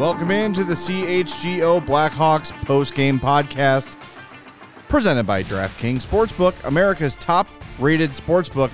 Welcome into the CHGO Blackhawks post-game podcast presented by DraftKings Sportsbook, America's top-rated sportsbook.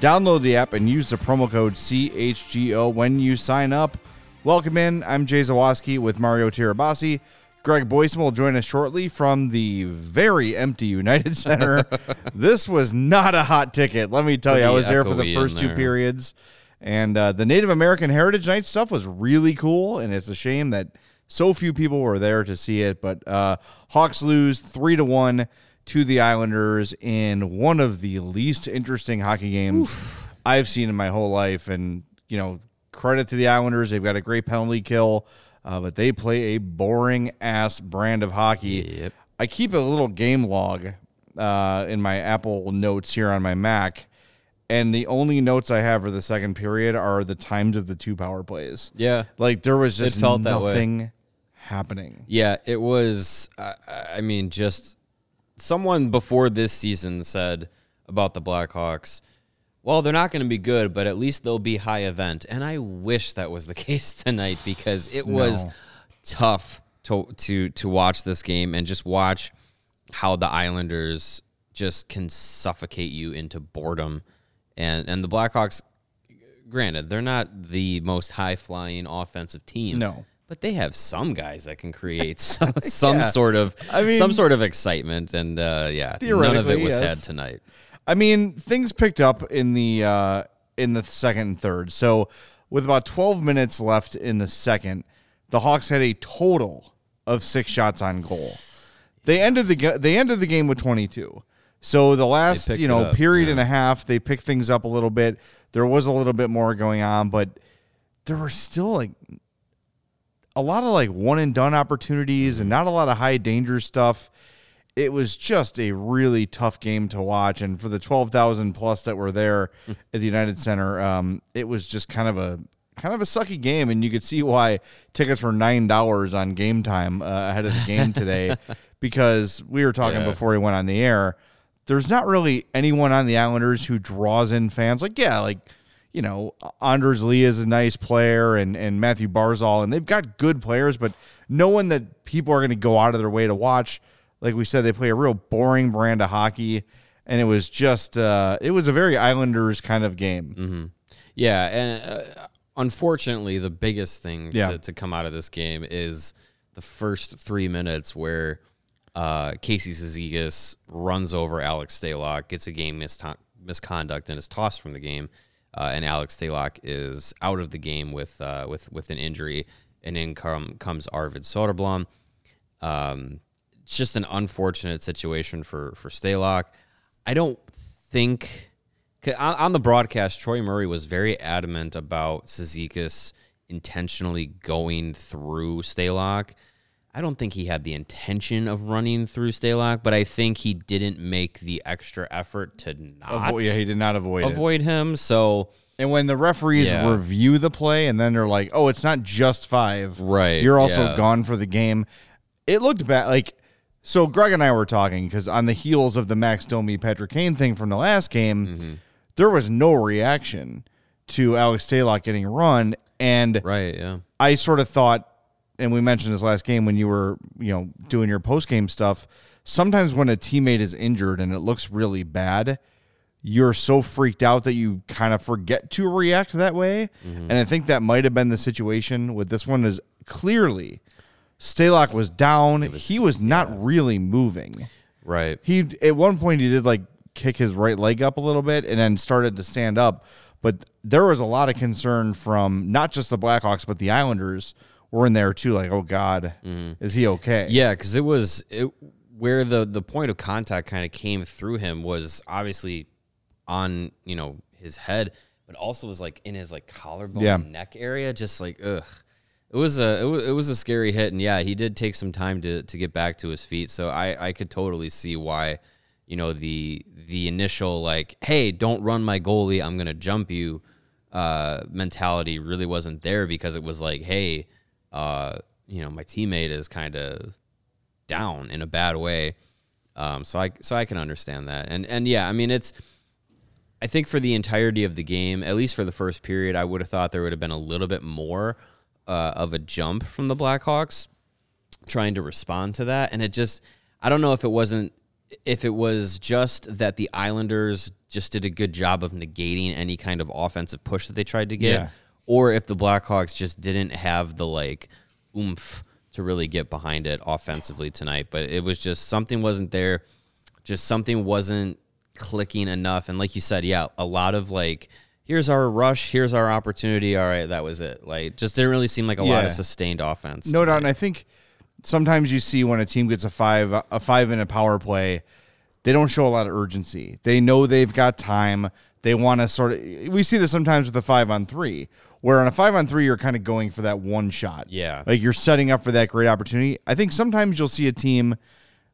Download the app and use the promo code CHGO when you sign up. Welcome in. I'm Jay Zawaski with Mario Tirabassi. Greg Boysen will join us shortly from the very empty United Center. this was not a hot ticket. Let me tell you, I was there for the first two periods. And uh, the Native American Heritage Night stuff was really cool, and it's a shame that so few people were there to see it. But uh, Hawks lose three to one to the Islanders in one of the least interesting hockey games Oof. I've seen in my whole life. And you know, credit to the Islanders; they've got a great penalty kill, uh, but they play a boring ass brand of hockey. Yep. I keep a little game log uh, in my Apple Notes here on my Mac and the only notes I have for the second period are the times of the two power plays. Yeah, like there was just it felt nothing happening. Yeah, it was. Uh, I mean, just someone before this season said about the Blackhawks. Well, they're not going to be good, but at least they'll be high event. And I wish that was the case tonight because it was no. tough to to to watch this game and just watch how the Islanders just can suffocate you into boredom and and the Blackhawks, granted, they're not the most high flying offensive team. No. But they have some guys that can create some, some yeah. sort of I mean, some sort of excitement, and uh, yeah, none of it was yes. had tonight. I mean, things picked up in the uh, in the second and third. So, with about 12 minutes left in the second, the Hawks had a total of six shots on goal. They ended the they ended the game with 22. So the last, you know, period yeah. and a half, they picked things up a little bit. There was a little bit more going on, but there were still like a lot of like one and done opportunities and not a lot of high danger stuff. It was just a really tough game to watch, and for the twelve thousand plus that were there at the United Center, um, it was just kind of a kind of a sucky game, and you could see why tickets were nine dollars on game time uh, ahead of the game today, because we were talking yeah. before we went on the air there's not really anyone on the Islanders who draws in fans. Like, yeah, like, you know, Anders Lee is a nice player and, and Mathew Barzal, and they've got good players, but no one that people are going to go out of their way to watch. Like we said, they play a real boring brand of hockey, and it was just, uh, it was a very Islanders kind of game. Mm-hmm. Yeah. And uh, unfortunately, the biggest thing yeah. to, to come out of this game is the first three minutes where – uh, Casey Cizikas runs over Alex Stalock, gets a game mis- misconduct, and is tossed from the game. Uh, and Alex Stalock is out of the game with uh, with with an injury. And in come, comes Arvid Soderblom. Um, it's just an unfortunate situation for for Stalock. I don't think on, on the broadcast, Troy Murray was very adamant about Cizikas intentionally going through Stalock. I don't think he had the intention of running through Stalock, but I think he didn't make the extra effort to not. Avoid, yeah, he did not avoid avoid it. him. So, and when the referees yeah. review the play, and then they're like, "Oh, it's not just five. Right? You're also yeah. gone for the game." It looked bad. Like, so Greg and I were talking because on the heels of the Max Domi Patrick Kane thing from the last game, mm-hmm. there was no reaction to Alex Stalock getting run, and right, yeah, I sort of thought and we mentioned this last game when you were, you know, doing your post game stuff. Sometimes when a teammate is injured and it looks really bad, you're so freaked out that you kind of forget to react that way. Mm-hmm. And I think that might have been the situation with this one. Is clearly Stalock was down. Was, he was not yeah. really moving. Right. He at one point he did like kick his right leg up a little bit and then started to stand up. But there was a lot of concern from not just the Blackhawks but the Islanders were in there too. Like, oh God, mm-hmm. is he okay? Yeah, because it was it, where the the point of contact kind of came through him was obviously on you know his head, but also was like in his like collarbone yeah. neck area. Just like ugh, it was a it was, it was a scary hit, and yeah, he did take some time to to get back to his feet. So I I could totally see why you know the the initial like hey don't run my goalie I'm gonna jump you uh, mentality really wasn't there because it was like hey uh, you know, my teammate is kind of down in a bad way. Um, so I so I can understand that. And and yeah, I mean it's I think for the entirety of the game, at least for the first period, I would have thought there would have been a little bit more uh, of a jump from the Blackhawks, trying to respond to that, and it just I don't know if it wasn't if it was just that the Islanders just did a good job of negating any kind of offensive push that they tried to get, yeah. Or if the Blackhawks just didn't have the like oomph to really get behind it offensively tonight. But it was just something wasn't there, just something wasn't clicking enough. And like you said, yeah, a lot of like here's our rush, here's our opportunity. All right, that was it. Like just didn't really seem like a yeah. lot of sustained offense. No doubt, and I think sometimes you see when a team gets a five a five minute power play, they don't show a lot of urgency. They know they've got time. They want to sort of. We see this sometimes with a five on three, where on a five on three you're kind of going for that one shot. Yeah, like you're setting up for that great opportunity. I think sometimes you'll see a team,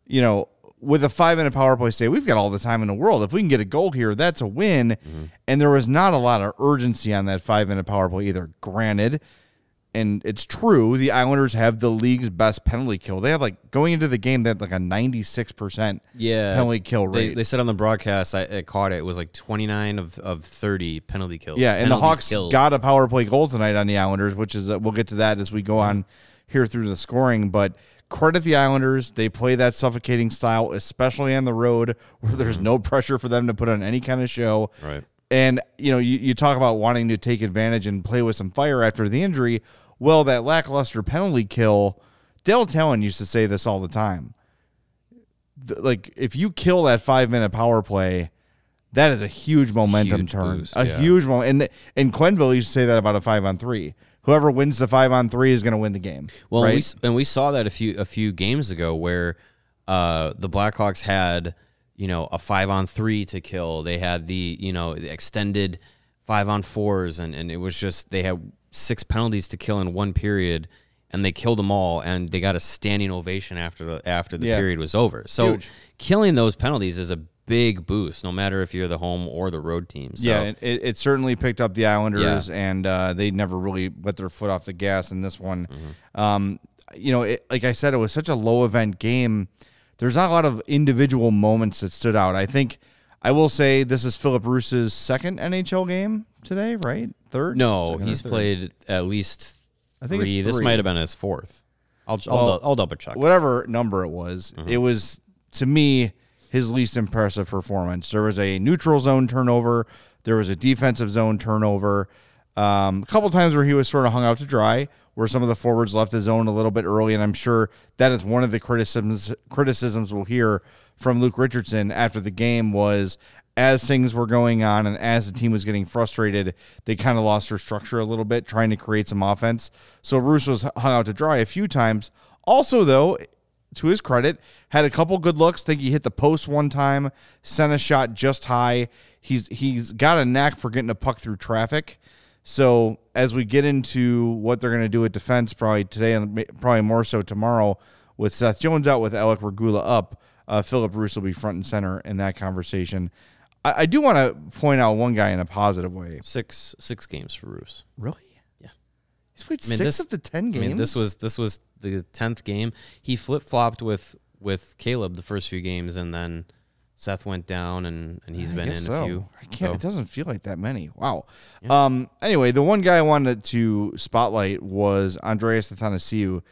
you know, with a five minute power play say, we've got all the time in the world. If we can get a goal here, that's a win. Mm-hmm. And there was not a lot of urgency on that five minute power play either. Granted, and it's true, the Islanders have the league's best penalty kill. They have like going into the game, they had like a 96% yeah, penalty kill rate. They, they said on the broadcast, I, I, caught it, it was like 29 of, of 30 penalty kills. Yeah, and the Hawks killed. got a power play goal tonight on the Islanders, which is, uh, we'll get to that as we go on here through the scoring. But credit the Islanders. They play that suffocating style, especially on the road where there's mm-hmm. no pressure for them to put on any kind of show. Right. And, you know, you, you talk about wanting to take advantage and play with some fire after the injury. Well, that lackluster penalty kill, Dale Tallon used to say this all the time. The, like, if you kill that five minute power play, that is a huge momentum huge turn. Boost, a yeah. huge moment. And, and Quenneville used to say that about a five on three whoever wins the five on three is going to win the game. Well, right? we, and we saw that a few a few games ago where uh, the Blackhawks had you know a five on three to kill. They had the you know the extended five on fours, and and it was just they had six penalties to kill in one period. And they killed them all, and they got a standing ovation after the after the yeah. period was over. So, Huge. killing those penalties is a big boost, no matter if you're the home or the road team. So, yeah, it, it certainly picked up the Islanders, yeah. and uh, they never really let their foot off the gas in this one. Mm-hmm. Um, you know, it, like I said, it was such a low event game. There's not a lot of individual moments that stood out. I think I will say this is Filip Roos's second NHL game today, right? Third? No, second he's played at least I think three. This might have been his fourth. I'll I'll, well, I'll double check. Whatever number it was, mm-hmm. it was to me his least impressive performance. There was a neutral zone turnover, there was a defensive zone turnover. Um, a couple times where he was sort of hung out to dry, where some of the forwards left the zone a little bit early, and I'm sure that is one of the criticisms criticisms we'll hear from Luke Richardson after the game was as things were going on and as the team was getting frustrated, they kind of lost their structure a little bit, trying to create some offense. So Roos was hung out to dry a few times. Also, though, to his credit, had a couple good looks. think he hit the post one time, sent a shot just high. He's he's got a knack for getting a puck through traffic. So as we get into what they're going to do with defense, probably today and probably more so tomorrow, with Seth Jones out, with Alec Regula up, uh, Filip Roos will be front and center in that conversation. I, I do want to point out one guy in a positive way. Six six games for Roos. Really? Yeah. He's played I mean, six this, of the ten games. I mean, this was this was the tenth game. He flip flopped with with Caleb the first few games, and then Seth went down, and, and he's I been in so. a few. I can't. So. It doesn't feel like that many. Wow. Yeah. Um. Anyway, the one guy I wanted to spotlight was Andreas Athanasiou,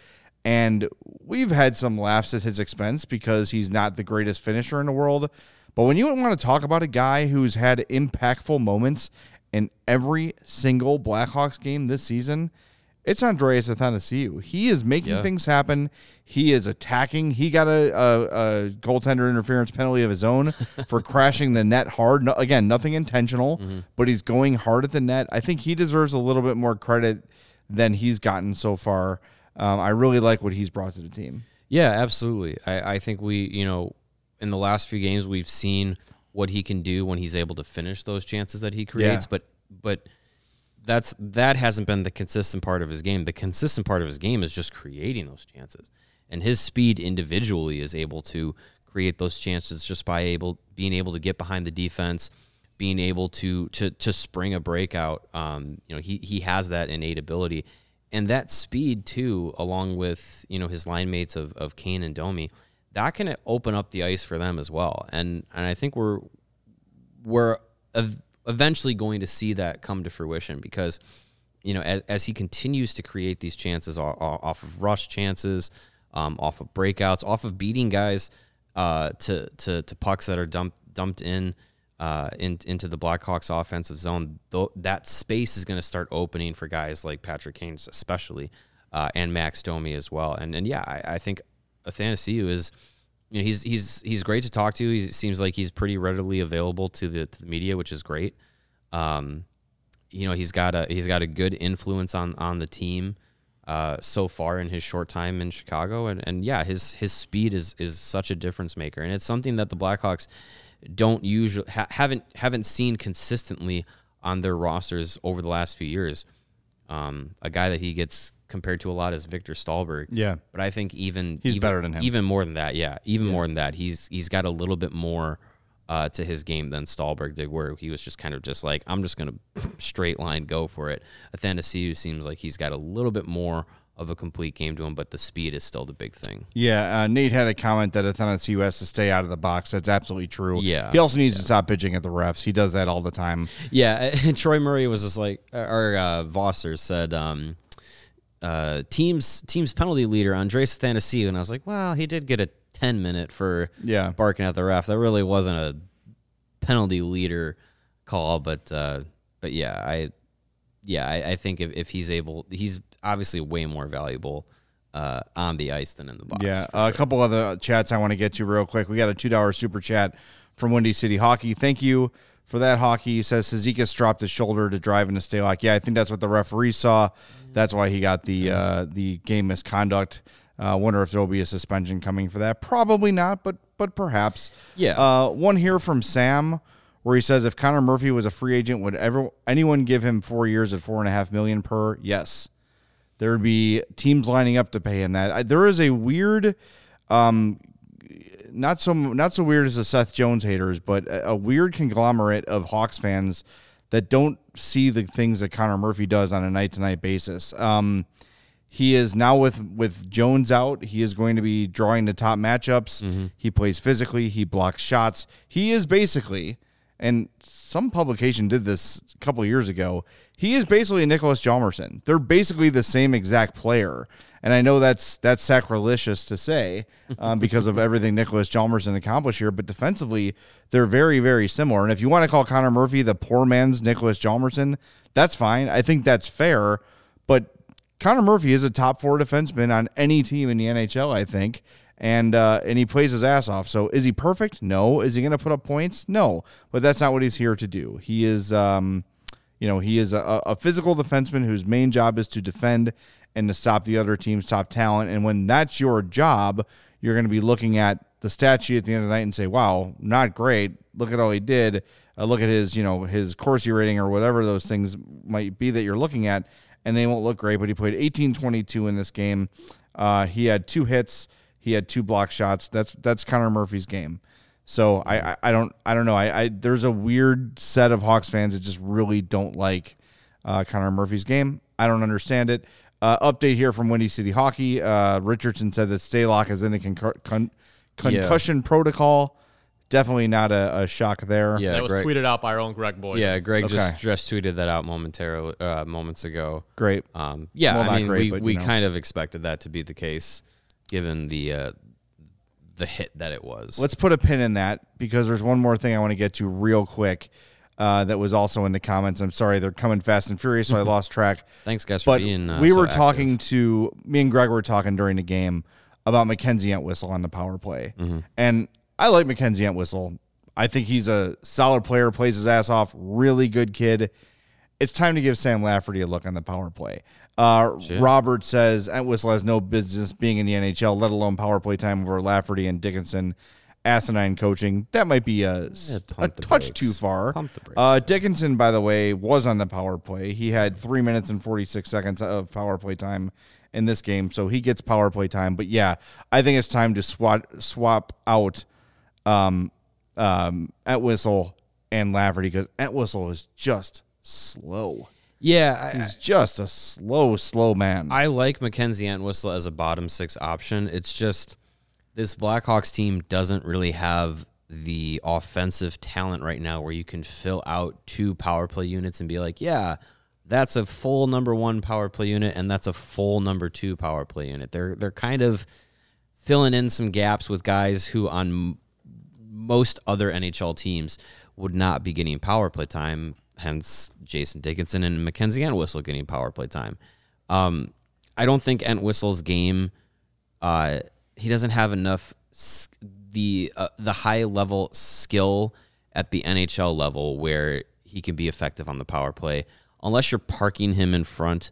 and we've had some laughs at his expense because he's not the greatest finisher in the world. But when you want to talk about a guy who's had impactful moments in every single Blackhawks game this season, it's Andreas Athanasiou. He is making yeah. things happen. He is attacking. He got a, a, a, goaltender interference penalty of his own for crashing the net hard. No, again, nothing intentional, mm-hmm. but he's going hard at the net. I think he deserves a little bit more credit than he's gotten so far. Um, I really like what he's brought to the team. Yeah, absolutely. I, I think we, you know, in the last few games, we've seen what he can do when he's able to finish those chances that he creates. Yeah. But, but that's that hasn't been the consistent part of his game. The consistent part of his game is just creating those chances, and his speed individually is able to create those chances just by able being able to get behind the defense, being able to to to spring a breakout. Um, you know, he he has that innate ability, and that speed too, along with you know his line mates of of Kane and Domi, that can open up the ice for them as well. And and I think we're we're eventually going to see that come to fruition because you know, as, as he continues to create these chances off, of rush chances, um, off of breakouts, off of beating guys uh, to, to to pucks that are dumped dumped in, uh, in into the Blackhawks offensive zone, th- that space is going to start opening for guys like Patrick Kane, especially, uh, and Max Domi as well. And and yeah, I, I think Athanasiou is. You know, he's he's he's great to talk to. He seems like he's pretty readily available to the to the media, which is great. Um, you know, he's got a he's got a good influence on on the team uh, so far in his short time in Chicago, and and yeah, his his speed is is such a difference maker, and it's something that the Blackhawks don't usually ha- haven't haven't seen consistently on their rosters over the last few years. Um, a guy that he gets compared to a lot is Viktor Stalberg. Yeah, but I think even he's even, better than him. Even more than that, yeah, even yeah. more than that, he's he's got a little bit more uh, to his game than Stalberg did, where he was just kind of just like, I'm just gonna straight line go for it. Athanasiou seems like he's got a little bit more of a complete game to him, but the speed is still the big thing. Yeah, uh, Nate had a comment that Athanasiou has to stay out of the box. That's absolutely true. Yeah, he also needs yeah. to stop pitching at the refs. He does that all the time. Yeah, and Troy Murray was just like, or uh, Vosser said, um, uh, teams teams penalty leader Andreas Athanasiou, and I was like, well, he did get a ten minute for yeah barking at the ref. That really wasn't a penalty leader call, but uh, but yeah, I yeah I, I think if, if he's able, he's obviously way more valuable uh, on the ice than in the box. Yeah, a couple other chats I want to get to real quick. We got a two dollar super chat from Windy City Hockey. Thank you for that hockey. He says Cizikas dropped his shoulder to drive into Stalock. Yeah, I think that's what the referee saw. That's why he got the uh, the game misconduct. I uh, wonder if there will be a suspension coming for that. Probably not, but but perhaps. Yeah. Uh, one here from Sam where he says if Connor Murphy was a free agent, would ever anyone give him four years at four and a half million per? Yes there would be teams lining up to pay him that. I, there is a weird, um, not so not so weird as the Seth Jones haters, but a, a weird conglomerate of Hawks fans that don't see the things that Connor Murphy does on a night to night basis. Um, he is now with with Jones out. He is going to be drawing the top matchups. Mm-hmm. He plays physically. He blocks shots. He is basically, and some publication did this a couple years ago he is basically Nicholas Hjalmarsson. They're basically the same exact player. And I know that's that's sacrilegious to say um, because of everything Nicholas Hjalmarsson accomplished here, but defensively, they're very, very similar. And if you want to call Connor Murphy the poor man's Nicholas Hjalmarsson, that's fine. I think that's fair. But Connor Murphy is a top four defenseman on any team in the NHL, I think. And uh, and he plays his ass off. So is he perfect? No. Is he going to put up points? No. But that's not what he's here to do. He is um, – you know, he is a, a physical defenseman whose main job is to defend and to stop the other team's top talent. And when that's your job, you're going to be looking at the stat sheet at the end of the night and say, "Wow, not great. Look at all he did. Uh, look at his, you know, his Corsi rating or whatever those things might be that you're looking at." And they won't look great, but he played 18-22 in this game. Uh, he had two hits. He had two block shots. That's that's Connor Murphy's game. So I, I, I don't I don't know I, I there's a weird set of Hawks fans that just really don't like uh, Connor Murphy's game. I don't understand it. Uh, update here from Windy City Hockey. Uh, Richardson said that Stalock is in the con- con- concussion yeah. protocol. Definitely not a, a, shock there. Yeah, that was Greg, tweeted out by our own Greg Boyd. Yeah, Greg okay. just just tweeted that out momentarily uh, moments ago. Great. Um, yeah, well, I mean, great, we, we know. kind of expected that to be the case, given the uh, the hit that it was. Let's put a pin in that because there's one more thing I want to get to real quick. Uh, that was also in the comments. I'm sorry, they're coming fast and furious, so I lost track. Thanks, guys, for but being. Uh, we were so talking active. to me and Greg were talking during the game about Mackenzie Entwistle on the power play, mm-hmm. and I like Mackenzie Entwistle. I think he's a solid player, plays his ass off, really good kid. It's time to give Sam Lafferty a look on the power play. Uh, Robert says Entwistle has no business being in the NHL, let alone power play time over Lafferty and Dickinson. Asinine coaching. That might be a, yeah, a touch brakes. too far. Uh, Dickinson, by the way, was on the power play. He had three minutes and 46 seconds of power play time in this game, so he gets power play time. But yeah, I think it's time to swap swap out um, um, Entwistle and Lafferty because Entwistle is just slow. Yeah, he's I, just a slow, slow man. I like Mackenzie Entwistle as a bottom six option. It's just this Blackhawks team doesn't really have the offensive talent right now where you can fill out two power play units and be like, yeah, that's a full number one power play unit, and that's a full number two power play unit. They're they're kind of filling in some gaps with guys who on m- most other NHL teams would not be getting power play time. Hence, Jason Dickinson and Mackenzie Entwistle getting power play time. Um, I don't think Entwistle's game. Uh, he doesn't have enough the uh, the high level skill at the NHL level where he can be effective on the power play unless you're parking him in front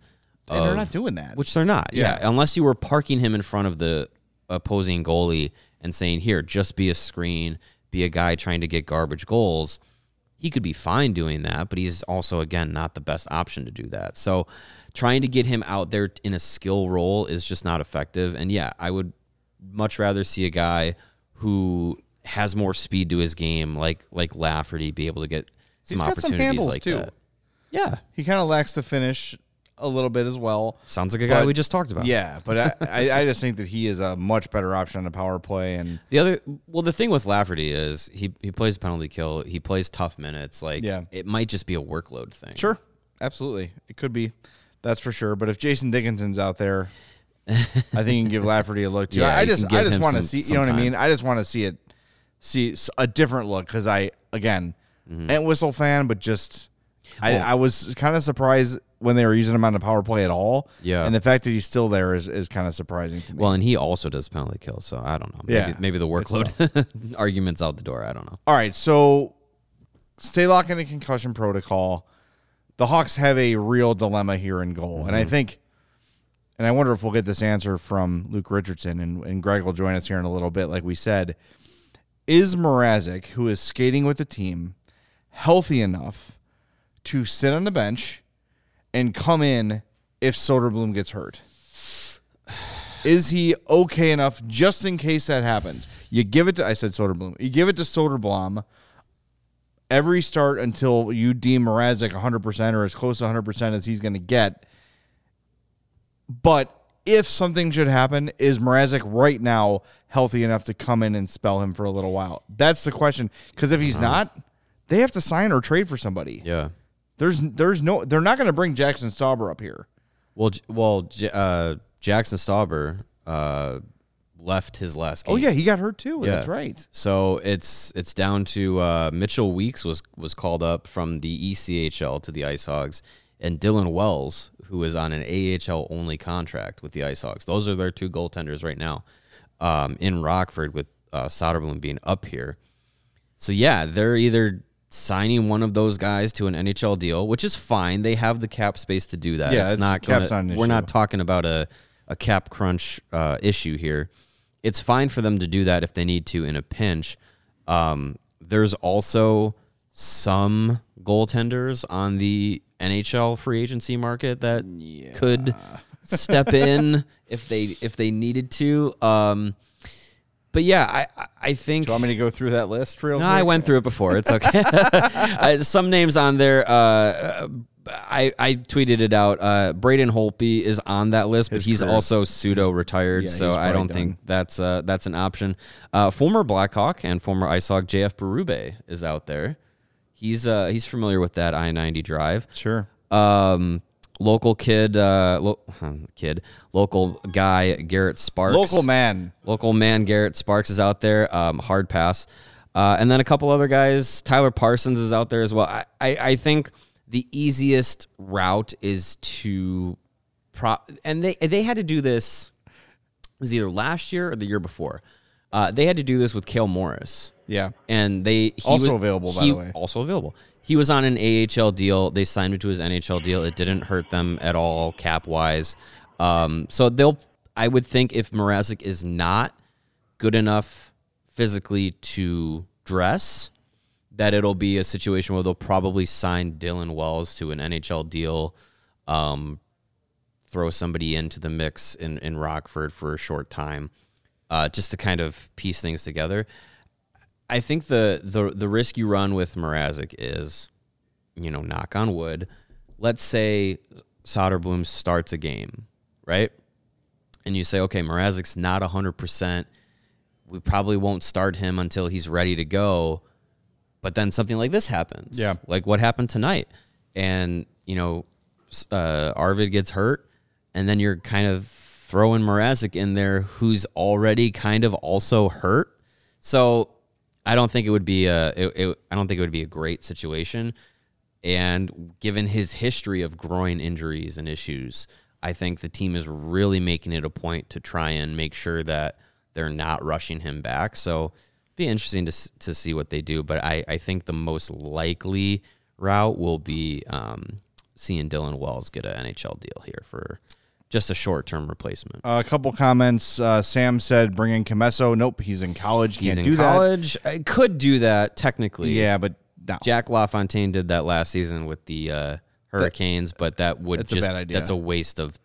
and they're not doing that. which they're not. Yeah. Yeah. Unless you were parking him in front of the opposing goalie and saying, here, just be a screen, be a guy trying to get garbage goals. He could be fine doing that, but he's also, again, not the best option to do that. So trying to get him out there in a skill role is just not effective. And yeah, I would much rather see a guy who has more speed to his game, like like Lafferty, be able to get some He's got some opportunities handles, like too. that. Yeah. he kind of lacks the finish a little bit as well. Sounds like a guy But- we just talked about. Yeah, but I, I, I just think that he is a much better option on the power play. And The other, well, the thing with Lafferty is he he plays penalty kill. He plays tough minutes. Like, Yeah. it might just be a workload thing. sure, absolutely, it could be. That's for sure. But if Jason Dickinson's out there, I think you can give Lafferty a look too. Yeah, I just I just want to see. You know what I mean? I just want to see it, see a different look because I again, Mm-hmm. Entwistle fan, but just I, Well- I was kind of surprised when they were using him on the power play at all. Yeah. and the fact that he's still there is is kind of surprising to me. Well, and he also does penalty kill. So I don't know. Maybe, Yeah, maybe the workload arguments out the door. I don't know. All right, so Stalock's in the concussion protocol. The Hawks have a real dilemma here in goal, and I mm-hmm. think, and I wonder if we'll get this answer from Luke Richardson, and, and Greg will join us here in a little bit. Like we said, is Mrazek, who is skating with the team, healthy enough to sit on the bench and come in if Soderblom gets hurt? Is he okay enough just in case that happens? You give it to I said Soderblom. You give it to Soderblom every start until you deem Mrazek 100% or as close to 100% as he's going to get. But if something should happen, is Mrazek right now healthy enough to come in and spell him for a little while? That's the question. Because if he's uh-huh. not, they have to sign or trade for somebody. Yeah. There's there's no they're not going to bring Jackson Stauber up here. Well, well, uh, Jackson Stauber uh, left his last game. Oh yeah, he got hurt too. Yeah. That's right. So it's it's down to uh, Mitchell Weeks was was called up from the ECHL to the Ice Hogs, and Dylan Wells, who is on an AHL only contract with the Ice Hogs. Those are their two goaltenders right now um, in Rockford, with uh, Soderblom being up here. So yeah, they're either signing one of those guys to an NHL deal, which is fine. They have the cap space to do that. Yeah, it's it's- not gonna, not we're not talking about a a cap crunch uh, issue here. It's fine for them to do that if they need to in a pinch. Um, there's also some goaltenders on the NHL free agency market that could step in if they if they needed to. Um, but yeah, I I- think Do you want me to go through that list real no, quick? I went through it before. It's okay. uh, some names on there. Uh, I, I tweeted it out. Uh, Braden Holtby is on that list, but His he's also pseudo retired, yeah, so I don't probably think that's uh, that's an option. Uh, former Blackhawk and former Ice Hog JF Berube is out there. He's uh, he's familiar with that I ninety drive. Sure. Um, local kid, uh, lo- kid, local guy Garrett Sparks, Local man. local man Garrett Sparks is out there. Um, hard pass, uh, and then a couple other guys. Tyler Parsons is out there as well. I, I, I think the easiest route is to pro, and they they had to do this. It was either last year or the year before. Uh, they had to do this with Cale Morris Yeah. and they he Also was- available, by he- the way. Also available. He was on an AHL deal. They signed him to his NHL deal. It didn't hurt them at all cap wise. Um, so they'll. I would think if Mrazek is not good enough physically to dress, that it'll be a situation where they'll probably sign Dylan Wells to an NHL deal. Um, throw somebody into the mix in, in Rockford for a short time, uh, just to kind of piece things together. I think the the the risk you run with Mrazek is, you know, knock on wood. Let's say Soderblom starts a game, right? And you say, okay, Mrazek's not hundred percent. We probably won't start him until he's ready to go. But then something like this happens. Yeah. Like what happened tonight. And, you know, uh, Arvid gets hurt, and then you're kind of throwing Mrazek in there, who's already kind of also hurt. So I don't think it would be a. It, it, I don't think it would be a great situation. And given his history of groin injuries and issues, I think the team is really making it a point to try and make sure that they're not rushing him back. So be interesting to to see what they do. But I I think the most likely route will be um, seeing Dylan Wells get an NHL deal here for just a short term replacement. Uh, a couple comments. Uh, Sam said, "Bring in Commesso." Nope, he's in college. He's Can't in do college. I could do that technically. Yeah, but no. Jack LaFontaine did that last season with the uh, Hurricanes, that, but that would that's just a that's a waste of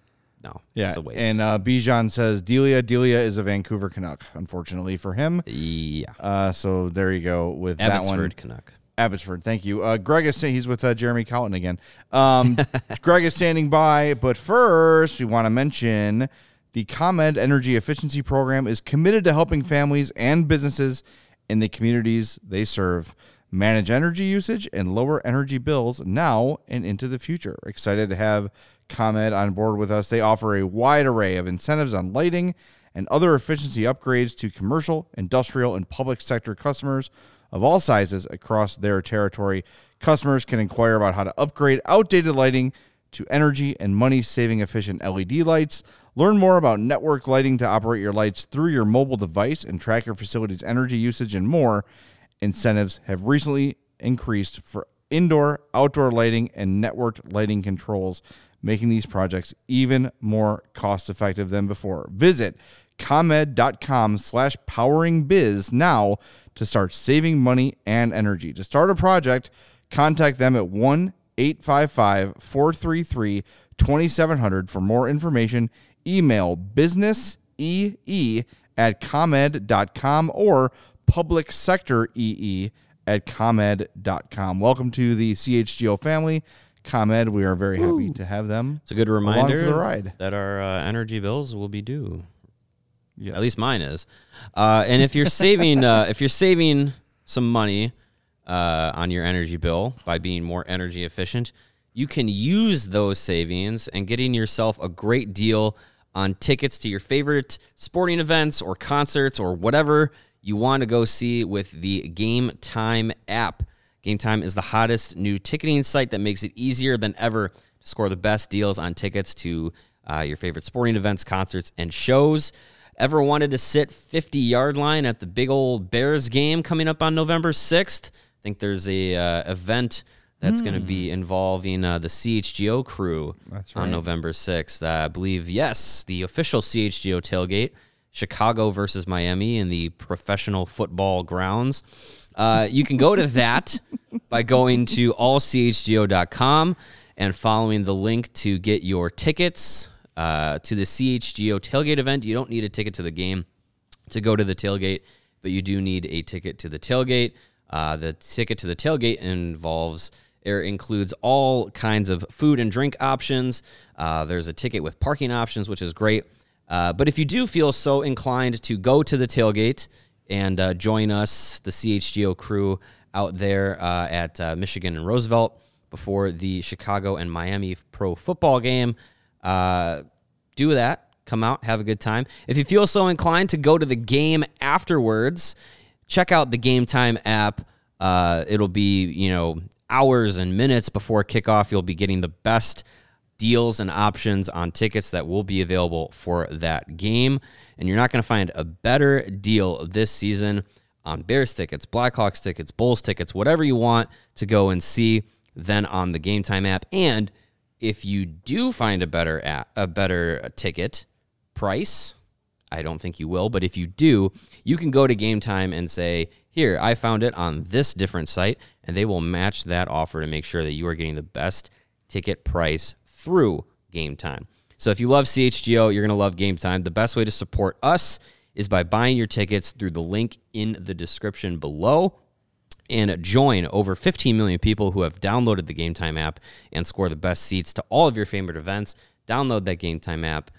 no. Yeah, it's a waste. and uh, Bijan says Delia. Delia is a Vancouver Canuck, unfortunately for him. Yeah. Uh, so there you go with Abbotsford that one. Canuck. Abbotsford, thank you. Uh, Greg is he's with uh, Jeremy Collin again. Um, Greg is standing by, but first we want to mention the ComEd Energy Efficiency Program is committed to helping families and businesses in the communities they serve manage energy usage and lower energy bills now and into the future. Excited to have ComEd on board with us. They offer a wide array of incentives on lighting and other efficiency upgrades to commercial, industrial, and public sector customers of all sizes across their territory. Customers can inquire about how to upgrade outdated lighting to energy and money saving efficient LED lights. Learn more about network lighting to operate your lights through your mobile device and track your facility's energy usage and more. Incentives have recently increased for indoor, outdoor lighting, and networked lighting controls, making these projects even more cost effective than before. Visit comed.com slash poweringbiz now to start saving money and energy. To start a project, contact them at 1 855 433 2700 for more information. Email business ee at comed.com or public sector ee at comed.com. Welcome to the CHGO family. ComEd, we are very happy to have them. It's a good reminder the ride. that our uh, energy bills will be due. Yes. At least mine is. Uh, and if you're saving, uh, if you're saving some money uh, on your energy bill by being more energy efficient, you can use those savings and getting yourself a great deal on tickets to your favorite sporting events or concerts or whatever you want to go see with the Game Time app. Game Time is the hottest new ticketing site that makes it easier than ever to score the best deals on tickets to uh, your favorite sporting events, concerts, and shows. Ever wanted to sit 50 yard line at the big old Bears game coming up on November 6th? I think there's a uh, event that's going to be involving uh, the CHGO crew That's on. November 6th. Uh, I believe, yes, the official CHGO tailgate, Chicago versus Miami in the professional football grounds. Uh, you can go to that by going to allchgo.com and following the link to get your tickets uh, to the CHGO tailgate event. You don't need a ticket to the game to go to the tailgate, but you do need a ticket to the tailgate. Uh, the ticket to the tailgate involves or includes all kinds of food and drink options. Uh, there's a ticket with parking options, which is great. Uh, but if you do feel so inclined to go to the tailgate and uh, join us, the CHGO crew out there uh, at Michigan and Roosevelt before the Chicago and Miami pro football game, uh, do that. Come out, have a good time. If you feel so inclined to go to the game afterwards, check out the Game Time app. Uh, it'll be, you know, hours and minutes before kickoff. You'll be getting the best deals and options on tickets that will be available for that game. And you're not going to find a better deal this season on Bears tickets, Blackhawks tickets, Bulls tickets, whatever you want to go and see than on the Game Time app. And if you do find a better app, a better ticket price, I don't think you will, but if you do, you can go to Game Time and say, "Here, I found it on this different site," and they will match that offer to make sure that you are getting the best ticket price through Game Time. So if you love CHGO, you're going to love Game Time. The best way to support us is by buying your tickets through the link in the description below and join over 15 million people who have downloaded the Game Time app and score the best seats to all of your favorite events. Download that Game Time app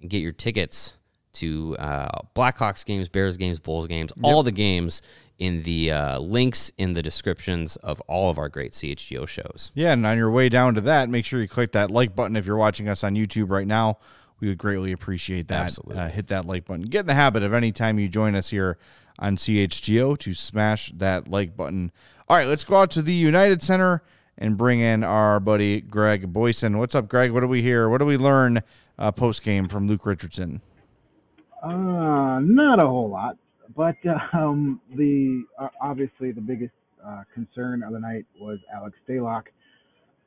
and get your tickets to uh, Blackhawks games, Bears games, Bulls games, all the games in the uh, links in the descriptions of all of our great CHGO shows. Yeah, and on your way down to that, make sure you click that like button if you're watching us on YouTube right now. We would greatly appreciate that. Absolutely. Uh, hit that like button. Get in the habit of anytime you join us here on CHGO to smash that like button. All right, let's go out to the United Center and bring in our buddy Greg Boysen. What's up, Greg? What do we hear? What do we learn uh, post game from Luke Richardson? Uh, not a whole lot. But um, the uh, obviously the biggest uh, concern of the night was Alex Stalock.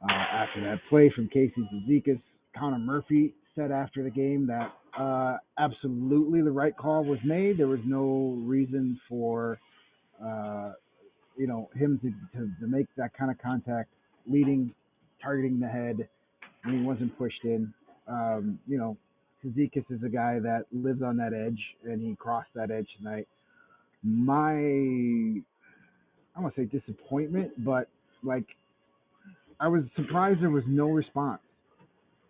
Uh, after that play from Casey Cizikas, Connor Murphy said after the game that uh, absolutely the right call was made. There was no reason for uh, you know him to, to, to make that kind of contact, leading, targeting the head when he wasn't pushed in. Um, you know, Cizikas is a guy that lives on that edge, and he crossed that edge tonight my I to say disappointment, but like I was surprised there was no response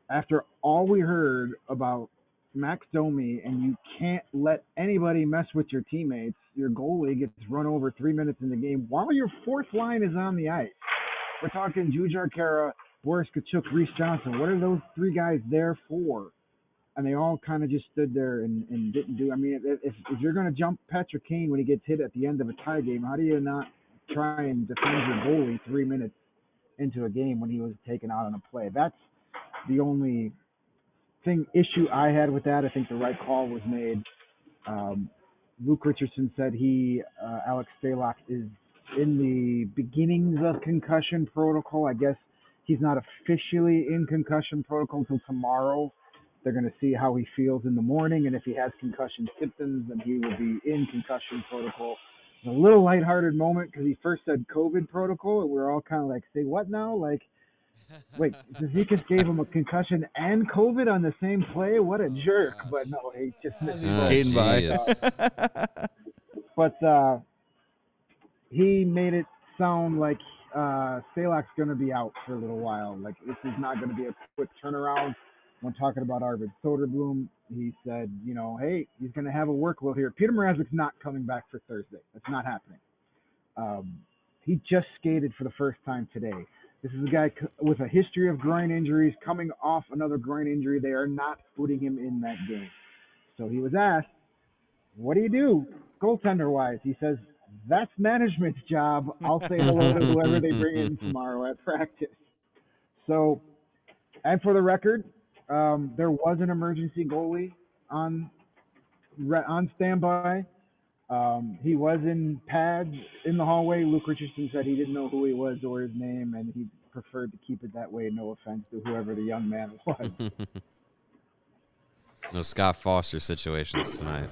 after all we heard about Max Domi, and you can't let anybody mess with your teammates. Your goalie gets run over three minutes in the game while your fourth line is on the ice. We're talking Jujhar Khaira, Boris Katchouk, Reese Johnson. What are those three guys there for? and they all kind of just stood there and, and didn't do. I mean, if, if you're going to jump Patrick Kane when he gets hit at the end of a tie game, how do you not try and defend your goalie three minutes into a game when he was taken out on a play? That's the only thing issue I had with that. I think the right call was made. Um, Luke Richardson said he, uh, Alex Stalock, is in the beginnings of concussion protocol. I guess he's not officially in concussion protocol until tomorrow they're going to see how he feels in the morning, and if he has concussion symptoms, then he will be in concussion protocol. A little lighthearted moment because he first said COVID protocol, and we're all kind of like, say what now? Like, wait, Cizikas gave him a concussion and COVID on the same play? What a jerk! But no, he just missed skating by. but uh, he made it sound like uh, Stalock's going to be out for a little while. Like this is not going to be a quick turnaround when talking about Arvid Soderblom, he said, you know, hey, he's going to have a workload here. Peter Mrazek's not coming back for Thursday. That's not happening. Um, he just skated for the first time today. This is a guy with a history of groin injuries coming off another groin injury. They are not putting him in that game. So he was asked, what do you do goaltender wise? He says, that's management's job. I'll say hello to whoever they bring in tomorrow at practice. So, and for the record, um, there was an emergency goalie on on standby. Um, he was in pads in the hallway. Luke Richardson said he didn't know who he was or his name, and he preferred to keep it that way. No offense to whoever the young man was. no Scott Foster situations tonight.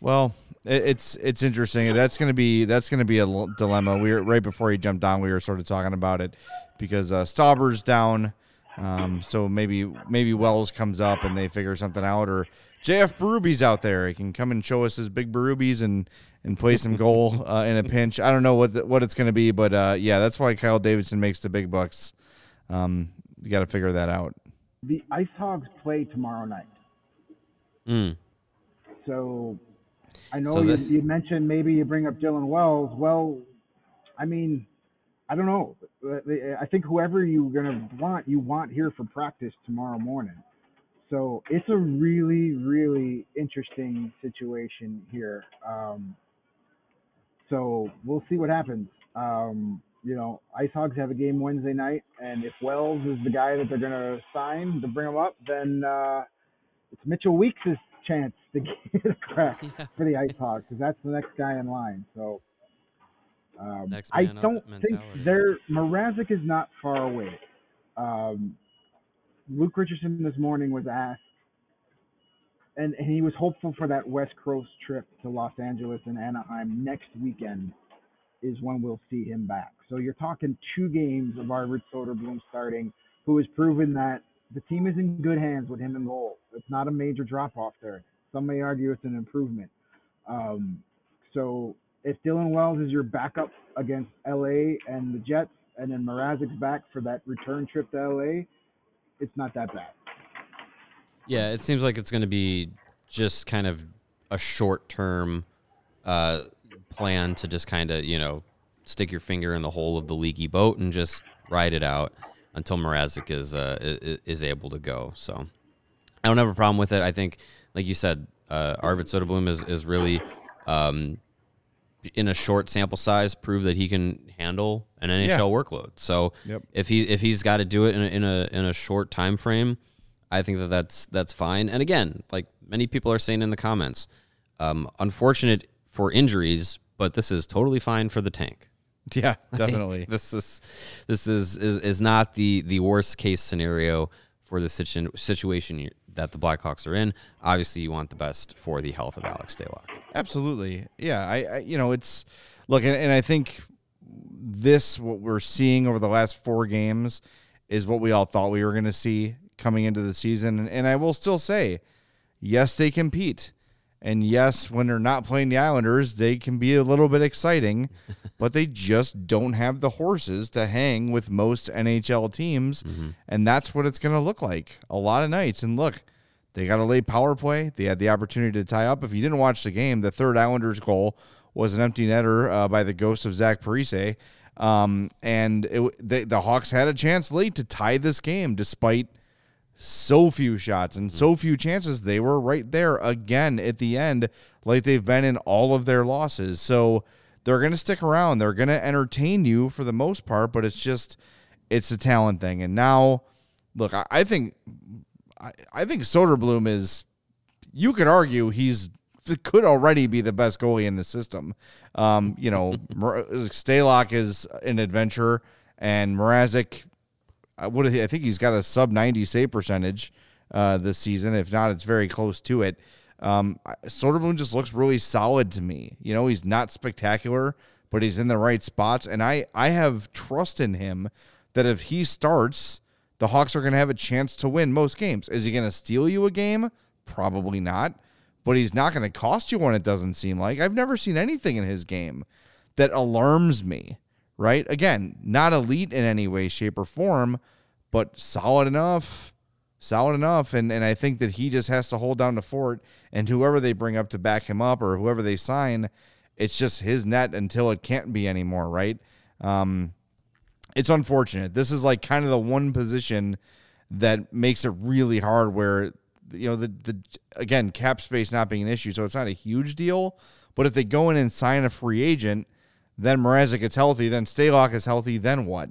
Well, it's it's interesting. That's gonna be that's gonna be a dilemma. We were right before he jumped on. We were sort of talking about it because uh, Stauber's down. Um, so maybe maybe Wells comes up and they figure something out, or JF Berube's out there. He can come and show us his big Berubes and and play some goal uh, in a pinch. I don't know what the, what it's going to be, but uh, yeah, that's why Kyle Davidson makes the big bucks. Um, you got to figure that out. The Ice Hogs play tomorrow night. Mm. So I know so you, you mentioned maybe you bring up Dylan Wells. Well, I mean, I don't know. I think whoever you're gonna want, you want here for practice tomorrow morning. So it's a really, really interesting situation here. Um, so we'll see what happens. Um, you know, Ice Hogs have a game Wednesday night, and if Wells is the guy that they're gonna sign to bring him up, then uh, it's Mitchell Weeks' chance to get a crack yeah. for the Ice Hogs because that's the next guy in line. So um, I don't think there. Mrazek is not far away. Um, Luke Richardson this morning was asked, and, and he was hopeful for that West Coast trip to Los Angeles and Anaheim next weekend is when we'll see him back. So you're talking two games of Arvid Soderblom starting, who has proven that the team is in good hands with him in goal. It's not a major drop off there. Some may argue it's an improvement. Um, so if Dylan Wells is your backup against LA and the Jets, and then Mrazek's back for that return trip to LA, it's not that bad. Yeah, it seems like it's going to be just kind of a short term uh, plan to just kind of you know stick your finger in the hole of the leaky boat and just ride it out until Mrazek is uh, is able to go. So I don't have a problem with it. I think, like you said, uh, Arvid Soderblom is is really um, in a short sample size prove that he can handle an NHL yeah. workload. So yep. if he if he's got to do it in a, in a in a short time frame, I think that that's that's fine. And again, like many people are saying in the comments, um, unfortunate for injuries, but this is totally fine for the tank. Yeah, definitely. this is this is, is is not the the worst case scenario for the situ- situation that the Blackhawks are in. Obviously, you want the best for the health of Alex Stalock. Absolutely, yeah. I, I you know it's look, and, and I think this what we're seeing over the last four games is what we all thought we were going to see coming into the season, and, and I will still say, yes, they compete. And yes, when they're not playing the Islanders, they can be a little bit exciting, but they just don't have the horses to hang with most NHL teams. Mm-hmm. And that's what it's going to look like a lot of nights. And look, they got a late power play. They had the opportunity to tie up. If you didn't watch the game, the third Islanders goal was an empty netter uh, by the ghost of Zach Parise. Um, and it, they, the Hawks had a chance late to tie this game despite – so few shots and so few chances. They were right there again at the end, like they've been in all of their losses. So they're going to stick around. They're going to entertain you for the most part, but it's just, it's a talent thing. And now, look, I, I think, I, I think Soderblom is, you could argue he's could already be the best goalie in the system. Um, you know, Stalock is an adventure, and Mrazek uh, what I think he's got a sub 90 save percentage uh, this season. If not, it's very close to it. Um, Soderblom just looks really solid to me. You know, he's not spectacular, but he's in the right spots, and I I have trust in him that if he starts, the Hawks are going to have a chance to win most games. Is he going to steal you a game? Probably not, but he's not going to cost you one. It doesn't seem like I've never seen anything in his game that alarms me right? Again, not elite in any way, shape, or form, but solid enough. Solid enough. And and I think that he just has to hold down the fort and whoever they bring up to back him up or whoever they sign, it's just his net until it can't be anymore, right? Um, it's unfortunate. This is like kind of the one position that makes it really hard where you know the the again cap space not being an issue, so it's not a huge deal. But if they go in and sign a free agent then Mrazek gets healthy, then Stalock is healthy, then what?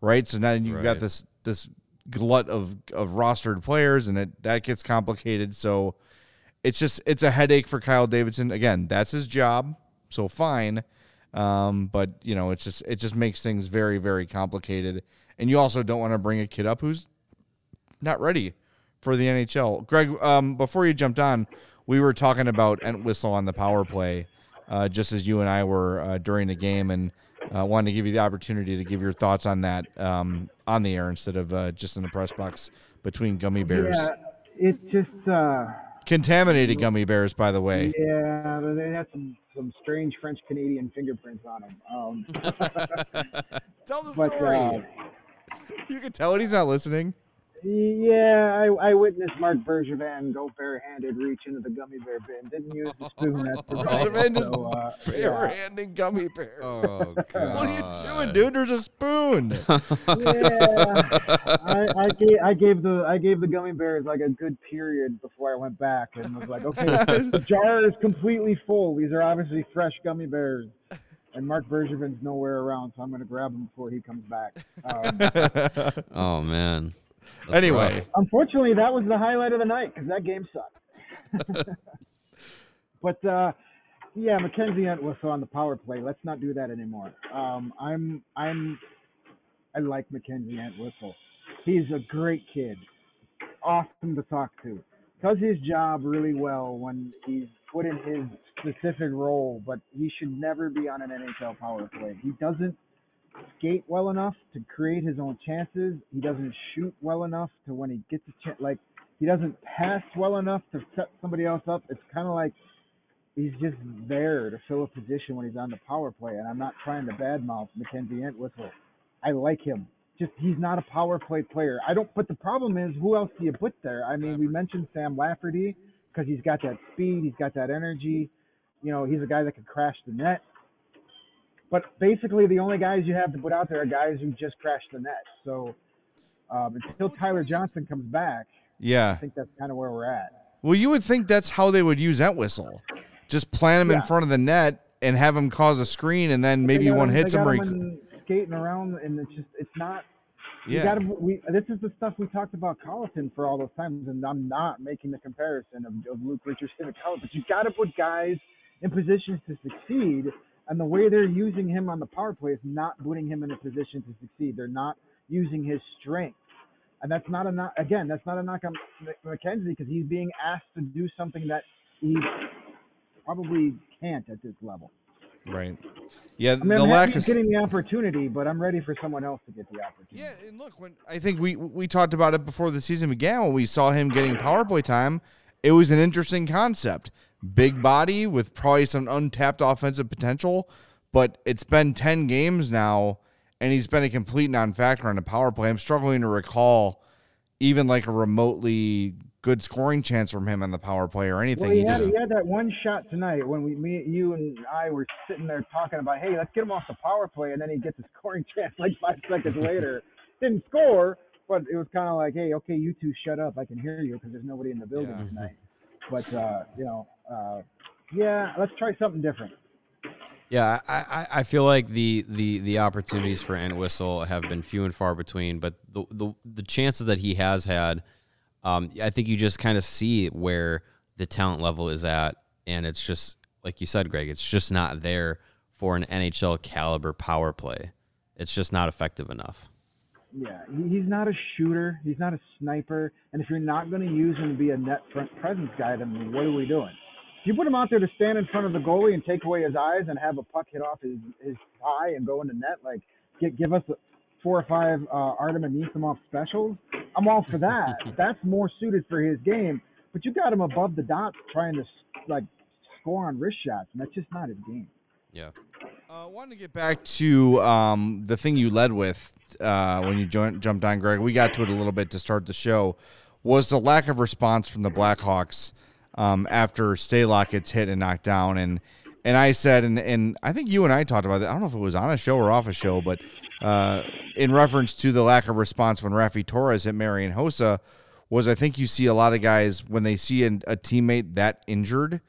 Right? So now you've right. got this this glut of of rostered players and it that gets complicated. So it's just it's a headache for Kyle Davidson. Again, that's his job. So fine. Um, but you know, it's just it just makes things very, very complicated. And you also don't want to bring a kid up who's not ready for the NHL. Greg, um, before you jumped on, we were talking about Entwistle on the power play uh, just as you and I were uh, during the game, and uh, wanted to give you the opportunity to give your thoughts on that um, on the air instead of uh, just in the press box between gummy bears. Yeah, it just uh, contaminated gummy bears, by the way. Yeah, but they had some some strange French Canadian fingerprints on them. Um, Tell the but, story. Uh, you can tell it. He's not listening. Yeah, I, I witnessed Marc Bergevin go barehanded reach into the gummy bear bin. Didn't use the spoon. That's for Bergevin just so, uh, barehanding yeah. gummy bear. Oh God! what are you doing, dude? There's a spoon. yeah, I, I, gave, I gave the I gave the gummy bears like a good period before I went back and was like, okay, the jar is completely full. These are obviously fresh gummy bears and Marc Bergevin's nowhere around, so I'm going to grab him before he comes back. Um, oh man, that's anyway, rough. unfortunately, that was the highlight of the night because that game sucked. but uh, yeah, Mackenzie Entwistle on the power play. Let's not do that anymore. Um, I'm I'm I like Mackenzie Entwistle. He's a great kid, awesome to talk to. Does his job really well when he's put in his specific role, but he should never be on an NHL power play. He doesn't skate well enough to create his own chances. He doesn't shoot well enough to when he gets a chance. Like he doesn't pass well enough to set somebody else up. It's kind of like he's just there to fill a position when he's on the power play. And I'm not trying to badmouth Mackenzie Entwistle. I like him. Just he's not a power play player. I don't. But the problem is, who else do you put there? I mean, we mentioned Sam Lafferty because he's got that speed, he's got that energy. You know, he's a guy that can crash the net But basically, the only guys you have to put out there are guys who just crashed the net. So um, until Tyler Johnson comes back, yeah, I think that's kind of where we're at. Well, you would think that's how they would use Entwistle. Just plant him yeah. in front of the net and have him cause a screen, and then maybe one him, hits him. Or he... skating around, and it's just it's not. Yeah. Gotta, we, this is the stuff we talked about Colliton for all those times, and I'm not making the comparison of, of Luke Richardson and Colliton, but you got to put guys in positions to succeed and the way they're using him on the power play is not putting him in a position to succeed. They're not using his strength. And that's not a knock, again, that's not a knock on Mackenzie because he's being asked to do something that he probably can't at this level. Right. Yeah, I mean, the I'm lack of getting the opportunity, but I'm ready for someone else to get the opportunity. Yeah, and look, when I think we we talked about it before the season began when we saw him getting power play time, it was an interesting concept big body with probably some untapped offensive potential. But it's been 10 games now, and he's been a complete non factor on the power play. I'm struggling to recall even like a remotely good scoring chance from him on the power play or anything. Well, he, he, had, just, he had that one shot tonight when we, me, you, and I were sitting there talking about, hey, let's get him off the power play, and then he gets a scoring chance like five seconds later. Didn't score, but it was kind of like, hey, okay, you two shut up. I can hear you because there's nobody in the building yeah. tonight. But uh, you know, uh, yeah, let's try something different. Yeah, I, I feel like the, the, the opportunities for Entwistle have been few and far between, but the the, the chances that he has had, um, I think you just kind of see where the talent level is at, and it's just like you said, Greg, it's just not there for an NHL caliber power play. It's just not effective enough. Yeah, he's not a shooter. He's not a sniper. And if you're not going to use him to be a net front presence guy, then what are we doing? You put him out there to stand in front of the goalie and take away his eyes and have a puck hit off his his eye and go into net, like get, give us four or five uh, Artem Anisimov specials, I'm all for that. That's more suited for his game. But you got him above the dots trying to like score on wrist shots, and that's just not his game. Yeah. I uh, wanted to get back to um, the thing you led with uh, when you joined, jumped on, Greg. We got to it a little bit to start the show. Was the lack of response from the Blackhawks um, after Stalock gets hit and knocked down, and and I said, and and I think you and I talked about it. I don't know if it was on a show or off a show, but uh, in reference to the lack of response when Raffi Torres hit Marian Hossa, was I think you see a lot of guys when they see a, a teammate that injured